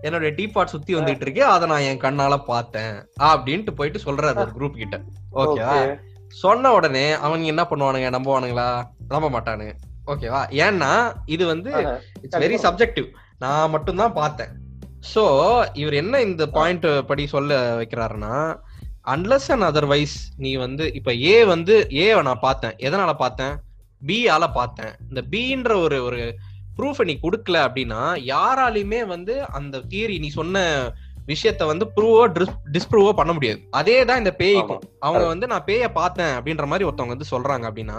என்னோட டீ பாட் சுத்தி வந்துட்டு இருக்கு. அதை நான் என் கண்ணால பார்த்தேன். அப்படின்ட்டு போயிட்டு சொல்றாரு ஒரு குரூப் கிட்ட. ஓகேவா. சொன்ன உடனே அவங்க என்ன பண்ணுவானுங்க? நம்புவானுங்களா? நம்ப மாட்டானுங்க. ஓகேவா ஏன்னா இது வந்து. இட்ஸ் வெரி சப்ஜெக்டிவ் நான் மட்டும் தான் பார்த்தேன். சோ இவர் என்ன இந்த பாயிண்ட் படி சொல்ல வைக்கிறாருன்னா அன்லஸ் அண்ட் அதர்வைஸ் நீ வந்து இப்ப ஏ வந்து ஏ நான் பார்த்தேன். எதனால பார்த்தேன்? பி ஆல பார்த்தேன். இந்த பின்ற ஒரு ஒரு ப்ரூஃப் நீ கொடுக்கல அப்படின்னா யாராலையுமே வந்து அந்த தியரி நீ சொன்ன விஷயத்த வந்து ப்ரூவோ டிஸ்ப்ரூவோ பண்ண முடியாது. அதே தான் இந்த பேய்க்கும் அவங்க வந்து நான் பேய பார்த்தேன் அப்படின்ற மாதிரி ஒருத்தவங்க வந்து சொல்றாங்க அப்படின்னா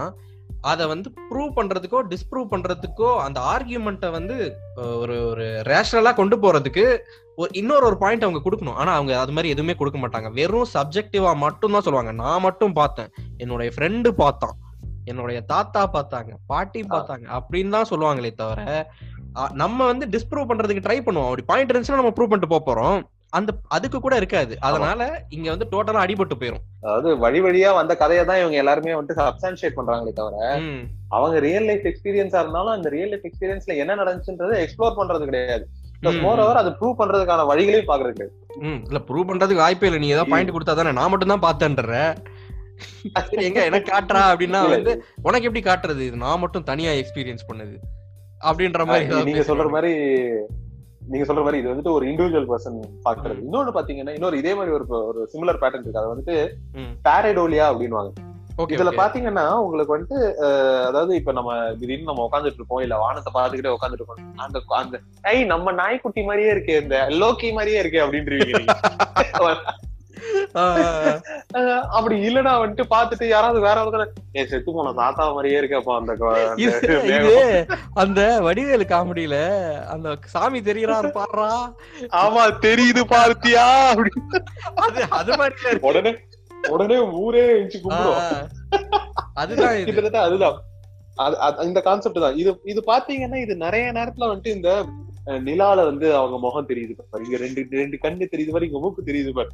அதை வந்து ப்ரூவ் பண்றதுக்கோ டிஸ்ப்ரூவ் பண்றதுக்கோ அந்த ஆர்கியூமெண்ட்டை வந்து ஒரு ஒரு ரேஷனலா கொண்டு போறதுக்கு ஒரு இன்னொரு ஒரு பாயிண்ட் அவங்க கொடுக்கணும். ஆனா அவங்க அது மாதிரி எதுவுமே கொடுக்க மாட்டாங்க. வெறும் சப்ஜெக்டிவா மட்டும் தான் சொல்லுவாங்க. நான் மட்டும் பார்த்தேன். என்னுடைய ஃப்ரெண்டு பார்த்தான். என்னுடைய தாத்தா பார்த்தாங்க. பாட்டி பார்த்தாங்க. அப்படின்னு தான் சொல்லுவாங்களே தவிர நம்ம வந்து டிஸ்ப்ரூவ் பண்றதுக்கு ட்ரை பண்ணுவோம். அப்படி பாயிண்ட் இருந்துச்சுன்னா நம்ம ப்ரூவ் பண்ணிட்டு போறோம். அந்த அதுக்கு கூட இருக்காது. அதனால இங்க வந்து டோட்டலா அடிபட்டு போயிரும். அதாவது வழி வழியா வந்த கதையை தான் இவங்க எல்லாருமே வந்துட்டு சப்ஸ்டான்ஷியேட் பண்றாங்களே தவிர. அவங்க ரியல் லைஃப் எக்ஸ்பீரியன்ஸா இருந்தாலும் அந்த ரியல் லைஃப் எக்ஸ்பீரியன்ஸ்ல என்ன நடந்துச்சுன்றதை எக்ஸ்ப்ளோர் பண்றது கிடையாது. ம். மோர் ஓவர் அது ப்ரூவ் பண்றதுக்கான வழிகளையும் பாக்குறது கிடையாது ம் இல்ல ப்ரூவ் பண்றதுக்கு வாய்ப்பே இல்ல. நீ ஏதாவது பாயிண்ட் கொடுத்தா தானே நான் மட்டும் தான் பார்த்தேன்ற எங்க? எனக்கு காட்டுறா அப்படின்னா. வந்து உனக்கு எப்படி காட்டுறது? இது நான் மட்டும் தனியா எக்ஸ்பீரியன்ஸ் பண்ணது. அப்படின்ற மாதிரி நீங்க சொல்ற. மாதிரி நீங்க சொல்ற மாதிரி இது வந்துட்டு ஒரு இண்டிவிஜுவல் பர்சன் பாக்குறது இன்னொன்னு பாத்தீங்கன்னா இன்னொரு இதே மாதிரி ஒரு ஒரு சிமிலர் பேட்டர்ன் இருக்கு. அது வந்துட்டு. பாரடோலியா அப்படின்னுவாங்க Okay, இதுல. பாத்தீங்கன்னா உங்களுக்கு வந்துட்டு அதாவது இப்ப நம்ம திடீர்னு நம்ம உட்காந்துட்டு இருப்போம் இல்ல வானத்தை பாத்துக்கிட்டே உட்காந்துட்டு இருக்கோம் அந்த அந்த ஐ நம்ம நாய்க்குட்டி மாதிரியே இருக்கே இந்த லோக்கி மாதிரியே இருக்கே அப்படின்றீங்க அஹ் அப்படி இல்லனா வந்துட்டு பாத்துட்டு யாராவது வேற ஒருத்தர் ஏ செத்து போன தாத்தா மாதிரியே இருக்கப்பா அந்த அந்த இது மேகம்." இது அந்த வடிவேலு காமெடியில அந்த சாமி தெரியறாரு பாடுறா ஆமா தெரியுது பார்த்தியா அப்படி அது அது மாதிரி. உடனே உடனே ஊரே எழுச்சி அதுதான் கிட்டத்தட்ட அதுதான். அது- அது- இந்த கான்செப்ட் தான். இது இது பாத்தீங்கன்னா இது நிறைய நேரத்துல வந்துட்டு இந்த நிலால வந்து அவங்க முகம் தெரியுது பாரு. இங்க ரெண்டு ரெண்டு கண்ணு தெரியுது பாரு இங்க மூக்கு தெரியுது பாரு.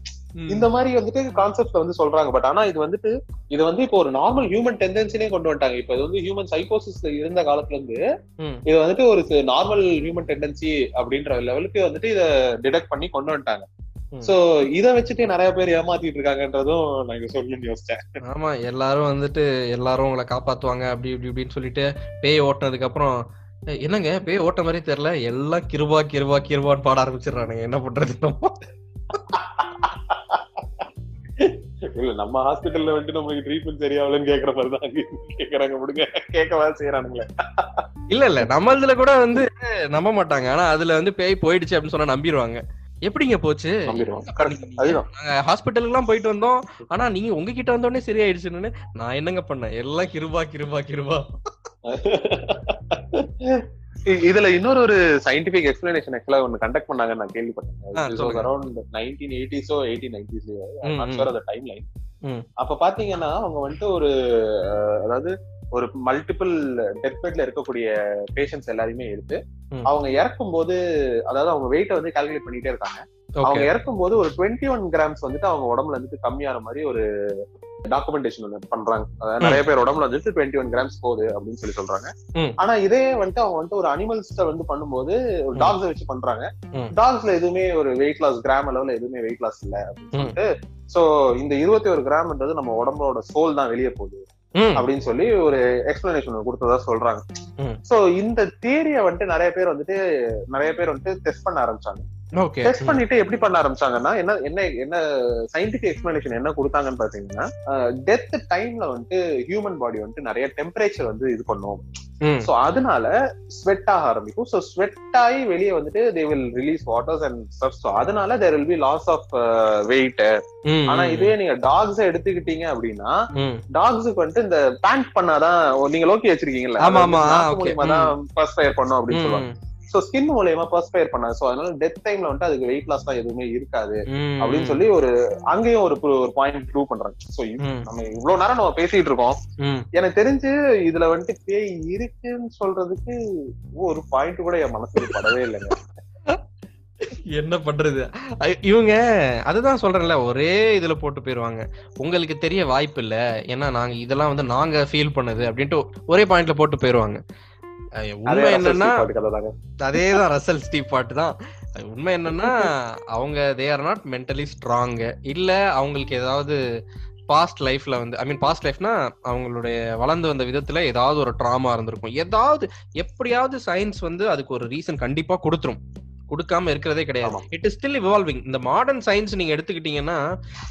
இந்த மாதிரி வந்துட்டு கான்செப்ட் வந்து சொல்றாங்க. பட் ஆனா இது வந்துட்டு இது வந்து இப்போ ஒரு நார்மல் ஹியூமன் டெண்டன்சினே கொண்டு வந்துட்டாங்க. இப்ப இது வந்து ஹியூமன் சைக்கோசிஸ்ல இருந்த காலத்துல இருந்து. இது வந்துட்டு ஒரு நார்மல் ஹியூமன் டெண்டன்சி அப்படின்ற லெவலுக்கு வந்துட்டு இத டிடெக்ட் பண்ணி கொண்டு வந்துட்டாங்க. சோ இத வச்சுட்டு நிறைய பேர் ஏமாத்திட்டு இருக்காங்கன்றதும் நான் சொல்லணும்னு யோசிச்சேன். ஆமா எல்லாரும் வந்துட்டு எல்லாரும் உங்களை காப்பாத்துவாங்க அப்படி இப்படி இப்படின்னு சொல்லிட்டு பேய் ஓட்டுனதுக்கு அப்புறம் "ஏய், என்னங்க? பேய் ஓட்ட மாதிரி தெரியல. எல்லாம் கிருபா கிருபா கிருபான்னு பாட ஆரம்பிச்சிடுறானுங்க. என்ன பண்றது நம்ம? இல்ல நம்ம ஹாஸ்பிட்டல்ல வந்துட்டு நமக்கு ட்ரீட்மெண்ட் சரியாகலன்னு கேக்குற மாதிரி தான் கேக்குறாங்க விடுங்க. கேட்கவா செய்யறானுங்களே இல்ல இல்ல. நம்மளதுல கூட வந்து நம்ப மாட்டாங்க. ஆனா அதுல வந்து பேய் போயிடுச்சு அப்படின்னு சொன்னா நம்பிடுவாங்க. எப்படிங்க போச்சு? நாங்க ஹாஸ்பிட்டலுக்கு எல்லாம் போயிட்டு வந்தோம். ஆனா நீங்க உங்ககிட்ட வந்த உடனே சரியாயிடுச்சுன்னு நான் என்னங்க பண்ணேன்? எல்லாம் கிருபா கிருபா கிருபா. இதுல இன்னொரு ஒரு சயின்டிபிக் எக்ஸ்பிளனேஷன் ஆக்சுவலா ஒன்னு கண்டக்ட் பண்ணாங்க நான் கேள்விப்பட்டேன். அரௌண்ட் நைன்டீன் எயிட்டிஸோ எயிட்டீன் நைன்டிஸ்லயோ டைம் லைன். அப்ப பாத்தீங்கன்னா அவங்க வந்துட்டு ஒரு அதாவது ஒரு மல்டிபிள் டெத் பெட்ல இருக்கக்கூடிய பேஷண்ட்ஸ் எல்லாரையுமே எடுத்து. அவங்க இறக்கும் போது அதாவது அவங்க வெயிட்ட வந்து கால்குலேட் பண்ணிட்டே இருக்காங்க அவங்க இறக்கும் போது ஒரு டுவெண்ட்டி ஒன் கிராம்ஸ் வந்துட்டு அவங்க உடம்புல இருந்துட்டு கம்மியான மாதிரி ஒரு டாக்குமெண்டேஷன் ஒன்று பண்றாங்க அதாவது நிறைய பேர் உடம்புல வந்துட்டு டுவெண்ட்டி ஒன் கிராம்ஸ் போகுது அப்படின்னு சொல்லி சொல்றாங்க. ஆனா இதே வந்துட்டு அவங்க வந்துட்டு ஒரு அனிமல்ஸ்ட வந்து பண்ணும்போது ஒரு. டாக்ஸ் வச்சு பண்றாங்க. டாக்ஸ்ல எதுவுமே ஒரு வெயிட் லாஸ் கிராம் அளவுல எதுவுமே வெயிட் லாஸ் இல்ல அப்படின்னு. சொல்லிட்டு சோ இந்த இருபத்தி ஒரு கிராம்ன்றது நம்ம உடம்போட சோல் தான் வெளியே போகுது அப்படின்னு சொல்லி ஒரு எக்ஸ்பிளனேஷன் கொடுத்ததா சொல்றாங்க. சோ இந்த தியரிய வந்துட்டு நிறைய பேர் வந்துட்டு நிறைய பேர் வந்துட்டு டெஸ்ட் பண்ண ஆரம்பிச்சாங்க. டெஸ்ட் பண்ணிட்டு எப்படி பண்ண ஆரம்பிச்சாங்கன்னா என்ன என்ன என்ன சயின்டிபிக் எக்ஸ்பிளனேஷன் என்ன கொடுத்தாங்கன்னு பாத்தீங்கன்னா டெத் டைம்ல வந்துட்டு ஹியூமன் பாடி வந்துட்டு நிறைய டெம்பரேச்சர் வந்து இது பண்ணும். சோ அதனால ஸ்வெட் ஆக ஆரம்பிக்கும். சோ ஸ்வெட் ஆகி வெளியே வந்துட்டு they will release waters and stuff so அதனால there will be loss of weight ஆனா இதே நீங்க டாக்ஸ் எடுத்துக்கிட்டீங்க அப்படின்னா டாக்ஸுக்கு வந்துட்டு இந்த பேண்ட் பண்ணாதான் நீங்க லோக்கி வச்சிருக்கீங்கல்ல ஆமா, ஆமா, பண்ணும் அப்படின்னு சொல்லுவாங்க. சோ ஸ்கின் மூலியமா பர்ஸ்பயர் பண்ணாது சோ அதனால டெத் டைம்ல வந்துட்டு அதுக்கு வெயிட் லாஸ் தான் எதுவுமே இருக்காது. அப்படின்னு சொல்லி ஒரு அங்கேயும் ஒரு ஒரு பாயிண்ட் ப்ரூவ் பண்றாங்க. சோ நம்ம இவ்வளவு நேரம் நம்ம பேசிட்டு இருக்கோம். எனக்கு தெரிஞ்சு இதுல வந்துட்டு பேய் இருக்குன்னு சொல்றதுக்கு ஒரு பாயிண்ட் கூட என் மனசுக்கு படவே இல்லைங்க. என்ன பண்றது? இவங்க அதுதான் சொல்றேன்ல ஒரே இதுல போட்டு போயிருவாங்க. உங்களுக்கு தெரிய வாய்ப்பு இல்ல. ஏன்னா நாங்க இதெல்லாம் வந்து நாங்க ஃபீல் பண்ணது அப்படின்ட்டு ஒரே பாயிண்ட்ல போட்டு போயிருவாங்க. உண்மை என்னன்னா அதேதான் ரசல் ஸ்டீவ் பாட்டு தான். உண்மை என்னன்னா அவங்க they are not mentally strong இல்ல அவங்களுக்கு ஏதாவது பாஸ்ட் லைஃப்ல வந்து ஐ மீன் பாஸ்ட் லைஃப்னா அவங்களுடைய வளர்ந்து வந்த விதத்துல ஏதாவது ஒரு ட்ராமா இருந்திருக்கும். ஏதாவது எப்படியாவது சயின்ஸ் வந்து அதுக்கு ஒரு ரீசன் கண்டிப்பா கொடுத்துரும். கொடுக்காம இருக்கிறதே கிடையாது. இட் இஸ் ஸ்டில் இவால்விங் இந்த மாடர்ன் சயின்ஸ் நீங்க எடுத்துக்கிட்டீங்கன்னா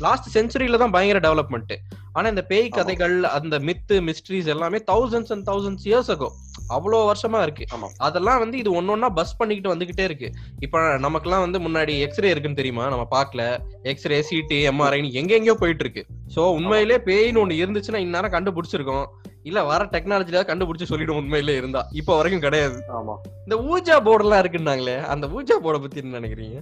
லாஸ்ட் செஞ்சுரியில தான் பயங்கர டெவலப்மெண்ட் ஆனா இந்த பேய். கதைகள் அந்த மித்து மிஸ்ட்ரிஸ் எல்லாமே thousands and thousands years ago அவ்வளோ வருஷமா இருக்கு. அதெல்லாம் வந்து இது ஒன்னொன்னா பஸ் பண்ணிக்கிட்டு வந்துகிட்டே இருக்கு. இப்ப நமக்கெல்லாம் வந்து முன்னாடி எக்ஸ்ரே இருக்குன்னு தெரியுமா? நம்ம பார்க்கல. எக்ஸ்ரே சிடி எம்ஆர்ஐன்னு எங்க எங்கேயோ போயிட்டு இருக்கு. சோ உண்மையிலே பேய்னு ஒண்ணு இருந்துச்சுன்னா இந்நேரம் கண்டுபிடிச்சிருக்கோம். இல்ல வர டெக்னாலஜில கண்டுபிடிச்சு சொல்லிடும் உண்மையிலே இருந்தா. இப்ப வரைக்கும் கிடையாது. ஆமா. இந்த ஊஜா போர்டு எல்லாம் இருக்குன்னாங்களே அந்த ஊஜா போர்டை பத்தி என்ன நினைக்கிறீங்க?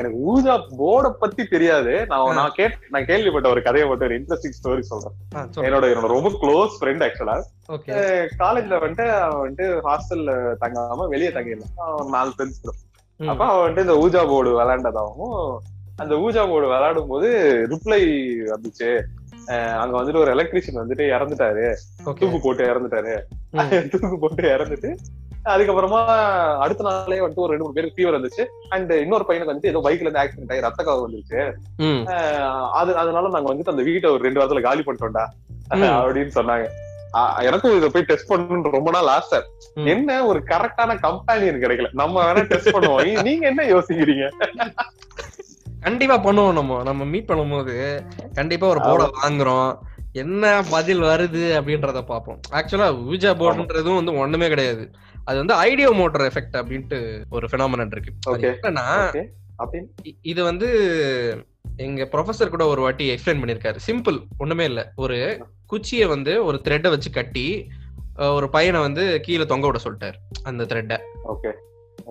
எனக்கு ஊஜா போர்ட பத்தி தெரியாது. நான் நான் கேட் நான் கேள்விப்பட்ட ஒரு கதையை மட்டும் ஒரு இன்ட்ரெஸ்டிங் ஸ்டோரி சொல்றேன். என்னோட என்னோட ரொம்ப க்ளோஸ் ஃப்ரெண்ட் ஆக்சுவலா காலேஜ்ல வந்துட்டு அவன் வந்துட்டு ஹாஸ்டல்ல தங்காம வெளியே ஒரு நாலு ஃப்ரெண்ட்ஸ். அப்ப அவன் வந்துட்டு இந்த ஊஜா போர்டு விளையாண்டதாகவும் அந்த ஊஜா போர்டு விளையாடும் போது ரிப்ளை வந்துச்சு. அங்க வந்துட்டு ஒரு எலக்ட்ரிஷியன் வந்துட்டு இறந்துட்டாரு. தூக்கு போட்டு இறந்துட்டாரு. தூக்கு போட்டு இறந்துட்டு அதுக்கப்புறமா அடுத்த நாளே வந்துட்டு ஒரு ரெண்டு மூணு பேருக்கு ஃபீவர் வந்துச்சு. அண்ட் இன்னொரு பையனுக்கு வந்துட்டு ஏதோ பைக்ல இருந்து ஆக்சிடென்ட் ஆகி ரத்த கவர் வந்துருச்சு. அது அதனால நாங்க வந்துட்டு அந்த வீட்டை ஒரு ரெண்டு வாரத்துல காலி பண்ணிட்டோம்டா. அப்படின்னு சொன்னாங்க. எனக்கும் இதை போய் டெஸ்ட் பண்ணணும்னு ரொம்ப நாள் ஆசை. என்ன ஒரு கரெக்டான கம்பெனியன் கிடைக்கல. நம்ம வேணா டெஸ்ட் பண்ணுவோம். நீங்க என்ன யோசிக்கிறீங்க? கண்டிப்பா பண்ணுவோம் நம்ம. நம்ம மீட் பண்ணும்போது கண்டிப்பா ஒரு போர்டை வாங்குறோம். என்ன பதில் வருது அப்படின்றத பார்ப்போம். ஆக்சுவலா ஊஜா போர்டுன்றதும் வந்து ஒண்ணுமே கிடையாது. அது வந்து ஐடியோ மோட்டர் எஃபெக்ட் அப்படின்ட்டு ஒரு பினாமினன் இருக்கு. என்னன்னா இது வந்து எங்க ப்ரொஃபசர் கூட ஒரு வாட்டி எக்ஸ்பிளைன் பண்ணிருக்காரு சிம்பிள் ஒண்ணுமே இல்ல. ஒரு குச்சியை வந்து ஒரு த்ரெட்டை வச்சு கட்டி ஒரு பையனை வந்து கீழே தொங்க விட சொல்லிட்டாரு அந்த த்ரெட்டை ஓகே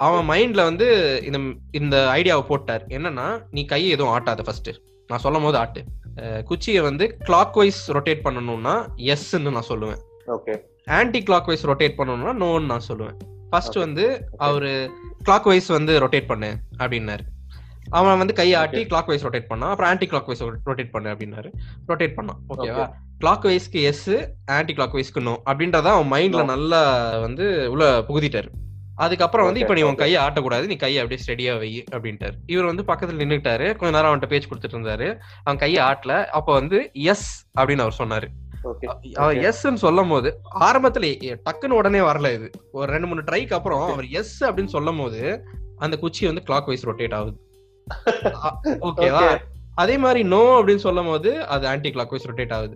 அவன் மைண்ட்ல வந்து இந்த இந்த ஐடியாவை போட்டார். என்னன்னா நீ கையை எதுவும் ஆட்டாத ஃபர்ஸ்ட் நான் சொல்லும் போது ஆட்டு. குச்சியை வந்து கிளாக் வைஸ் ரொட்டேட் பண்ணணும்னா எஸ்ன்னு நான் சொல்லுவேன். Okay anticlockwise rotate பண்ணணும்னா நோன்னு நான் சொல்லுவேன். ஃபர்ஸ்ட். வந்து அவரு கிளாக் வைஸ் வந்து ரொட்டேட் பண்ணு அப்படின்னாரு. அவன் வந்து கையை ஆட்டி கிளாக் வைஸ் ரொட்டேட் பண்ணான் அப்புறம் ஆன்டி கிளாக் வைஸ் ரொட்டேட் பண்ணு அப்படின்னாரு. ரொட்டேட் பண்ணான் ஓகேவா கிளாக் வைஸ்க்கு எஸ் ஆன்டி கிளாக் வைஸ்க்கு நோ அப்படின்றத அவன் மைண்ட்ல. நல்லா வந்து உள்ள புகுத்திட்டாரு அதுக்கப்புறம் வந்து இப்ப நீ உன். கையை ஆட்டக்கூடாது. நீ கையை அப்படியே ஸ்டெடியா வை அப்படின்ட்டாரு. இவர் வந்து பக்கத்துல நின்னுட்டாரு கொஞ்ச நேரம் அவன்கிட்ட பேச்சு கொடுத்துட்டு இருந்தாரு. அவன் கையை ஆட்டல. அப்ப வந்து எஸ் அப்படின்னு அவர் சொன்னாரு. எஸ்ன்னு சொல்லும் போது ஆரம்பத்துல டக்குன்னு உடனே வரல இது. ஒரு ரெண்டு மூணு ட்ரைக்கு அப்புறம் அவர் எஸ் அப்படின்னு சொல்லும் போது அந்த குச்சி வந்து கிளாக் வைஸ் ரொட்டேட் ஆகுது ஓகேவா. அதே மாதிரி நோ அப்படின்னு சொல்லும் போது அது ஆன்டி கிளாக் வைஸ் ரொட்டேட் ஆகுது.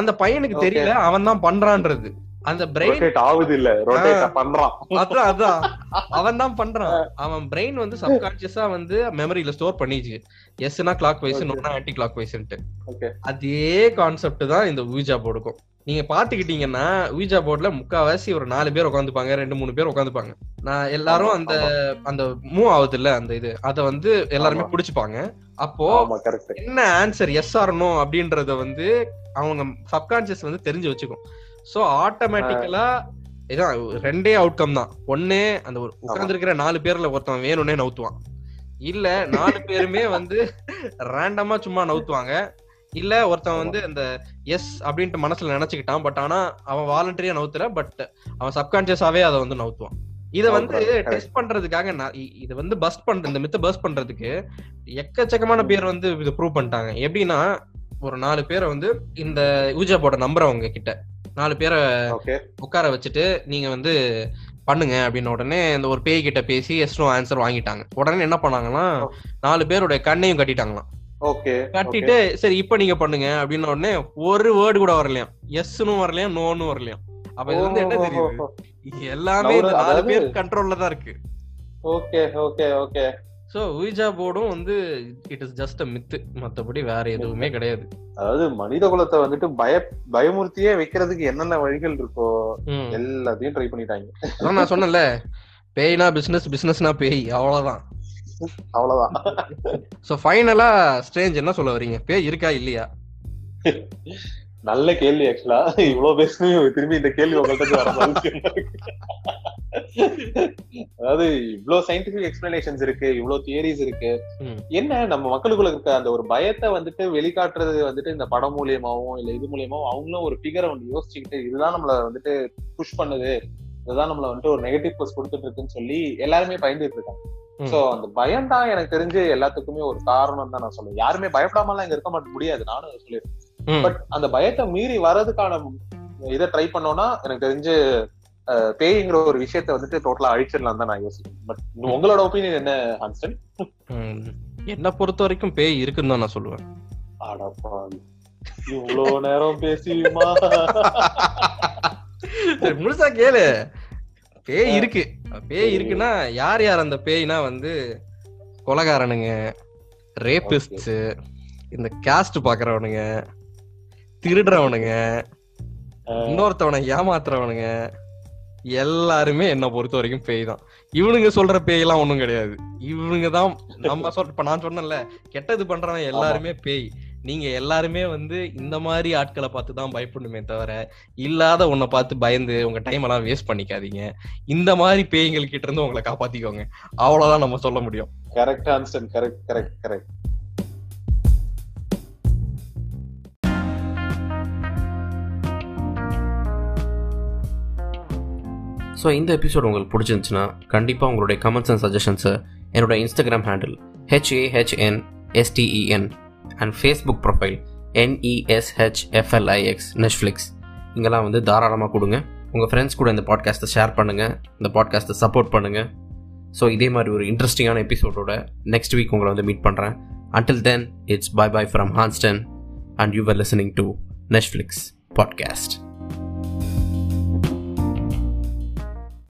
அந்த பையனுக்கு. தெரியல அவன் தான் பண்றான்றது. அந்த பிரெயின் ஆகுது இல்ல பண்றான். அதான் அதான். அவன் தான் பண்றான் அவன் பிரெயின் வந்து சப்கான்சியஸா வந்து மெமரியில ஸ்டோர் பண்ணிச்சு எஸ்னா கிளாக் வைஸ். நோனா ஆன்டி கிளாக் வைஸ்ன்ட்டு. அதே கான்செப்ட் தான் இந்த ஊஜா போர்டுக்கும் நீங்க பாத்துக்கிட்டீங்கன்னா ஊஜா போர்டுல முக்காவாசி ஒரு நாலு பேர் உட்காந்துப்பாங்க ரெண்டு மூணு பேர் உட்காந்துப்பாங்க நான் எல்லாரும் அந்த அந்த மூவ் ஆகுது இல்ல அந்த இது. அத வந்து எல்லாருமே. புடிச்சுப்பாங்க. அப்போ என்ன ஆன்சர் எஸ் ஆர் நோ அப்படின்றத வந்து அவங்க சப்கான்சியஸ் வந்து தெரிஞ்சு வச்சுக்கும். சோ ஆட்டோமேட்டிக்கலா இதான் ரெண்டே அவுட்கம் தான். ஒண்ணு அந்த ஒரு உட்கார்ந்துருக்கிற நாலு பேர்ல ஒருத்தன் வேணும்னே நவுத்துவான். இல்ல நாலு பேருமே வந்து ரேண்டமா சும்மா நவுத்துவாங்க. இல்ல ஒருத்தன் வந்து அந்த எஸ் அப்படின்ட்டு மனசுல நினைச்சுக்கிட்டான். பட் ஆனா அவன் வாலண்டரியா நவுத்துல பட் அவன் சப்கான்சியஸாவே அதை வந்து நவுத்துவான். இத வந்து. டெஸ்ட் பண்றதுக்காக இது வந்து பஸ்ட் பண்ற இந்த மித்த பஸ்ட் பண்றதுக்கு எக்கச்சக்கமான பேர் வந்து இதை ப்ரூவ் பண்ணிட்டாங்க. எப்படின்னா ஒரு நாலு பேரை வந்து இந்த ஊஜா போர்ட நம்பர் அவங்க கிட்ட நாலு பேரை உட்கார வச்சுட்டு நீங்க வந்து பண்ணுங்க அப்படின்ன உடனே இந்த ஒரு பேய் கிட்ட பேசி எஸ் நோ ஆன்சர் வாங்கிட்டாங்க. உடனே என்ன பண்ணாங்கன்னா நாலு பேருடைய கண்ணையும் கட்டிட்டாங்களாம். ஓகே கட்டிட்டு சரி இப்ப நீங்க பண்ணுங்க அப்படின்ன உடனே ஒரு வேர்டு கூட வரலையாம். எஸ்னும் வரலையாம் நோன்னு வரலையாம். அப்ப இது வந்து என்ன தெரியுது? இது எல்லாமே நாலு பேர் கண்ட்ரோல்ல தான் இருக்கு. Okay okay okay. So Ouija போர்டும் வந்து it is just a myth மத்தபடி வேற எதுவுமே கிடையாது. அதாவது மனித குலத்தை வந்துட்டு பய பயமுறுத்தியே வைக்கிறதுக்கு என்னென்ன வழிகள் இருக்கோ. எல்லாத்தையும் ட்ரை பண்ணிட்டாங்க. அதான் நான் சொன்னேன்ல பேய்னா பிசினஸ் பிசினஸ்னா பேய் அவ்வளவுதான். அவ்வளவுதான். சோ ஃபைனலா ஸ்ட்ரேஞ்ச் என்ன சொல்ல வரீங்க? பேய் இருக்கா இல்லையா? நல்ல கேள்வி ஆக்சுவலா இவ்வளவு பேசுமே திரும்பி இந்த கேள்வி உங்கள்கிட்ட வர. அதாவது இவ்வளவு சயின்டிபிக் எக்ஸ்பிளனேஷன்ஸ் இருக்கு இவ்வளவு தியரிஸ் இருக்கு. என்ன நம்ம மக்களுக்குள்ள இருக்க அந்த ஒரு பயத்தை வந்துட்டு வெளிக்காட்டுறது வந்துட்டு இந்த படம் மூலியமாவும் இல்ல இது மூலியமாவும் அவங்களும் ஒரு ஃபிகரை வந்து யோசிச்சுக்கிட்டு இதுதான் நம்மள வந்துட்டு புஷ் பண்ணுது இதுதான் நம்மள வந்துட்டு ஒரு நெகட்டிவ் போஸ்ட் கொடுத்துட்டு இருக்குன்னு சொல்லி எல்லாருமே பயந்துட்டு இருக்காங்க. சோ அந்த பயம் தான் எனக்கு தெரிஞ்சு எல்லாத்துக்குமே ஒரு காரணம் தான் நான் சொல்லுவேன் யாருமே பயப்படாமலாம் இங்க இருக்க மாட்ட முடியாது நானும் சொல்லிடுறேன். பட் அந்த பயத்தை மீறி வர்றதுக்கான இதை ட்ரை பண்ணோம்னா எனக்கு தெரிஞ்சு பேய்ங்கிற ஒரு விஷயத்த வந்துட்டு டோட்டலா அழிச்சிடலாம் தான் நான் யோசிக்கிறேன் பட் உங்களோட ஒப்பீனியன் என்ன ஹான்ஸ்டன் ம். என்ன பொறுத்த வரைக்கும் பேய் இருக்குன்னு தான் நான் சொல்லுவேன். அடப்பாவி இவ்வளவு நேரம் பேசியுமா? முழுசா கேளு. பேய் இருக்கு. பேய் இருக்குன்னா யார் யார் அந்த பேய்னா வந்து கொலகாரனுங்க ரேபிஸ்ட் இந்த காஸ்ட் பாக்குறவனுங்க திருடுறவனுங்க. இன்னொருத்தவனை ஏமாத்துறவனுங்க. எல்லாருமே என்ன பொறுத்த வரைக்கும் பேய் தான். இவனுங்க சொல்ற பேய் எல்லாம் ஒண்ணும் கிடையாது. இவனுங்க தான் நம்ம சொல் இப்ப நான் சொன்னேன்ல கெட்டது பண்றவன் எல்லாருமே பேய். நீங்க எல்லாருமே வந்து இந்த மாதிரி ஆட்களை பார்த்து தான் பயப்படணுமே தவிர இல்லாத உன்னை பார்த்து பயந்து உங்க டைம் எல்லாம் வேஸ்ட் பண்ணிக்காதீங்க. இந்த மாதிரி பேய்கள் கிட்ட இருந்து உங்களை காப்பாத்திக்கோங்க. அவ்வளவுதான் நம்ம சொல்ல முடியும். Correct Hanston correct correct correct so இந்த எபிசோட் உங்களுக்கு பிடிச்சிருந்துச்சுன்னா கண்டிப்பாக உங்களுடைய கமெண்ட்ஸ் அண்ட் சஜஷன்ஸை என்னோட Instagram handle HAHN STEN and Facebook profile NESHFLIX Netflix இங்கெல்லாம் வந்து தாராளமாக கொடுங்க. உங்கள் ஃப்ரெண்ட்ஸ் கூட இந்த பாட்காஸ்ட்டை ஷேர் பண்ணுங்கள் இந்த பாட்காஸ்ட்டை சப்போர்ட் பண்ணுங்கள் ஸோ இதே மாதிரி ஒரு இன்ட்ரெஸ்டிங்கான எபிசோடோட நெக்ஸ்ட் வீக் உங்களை வந்து மீட் பண்ணுறேன் until then it's bye bye from Hanston and you are listening to Netflix podcast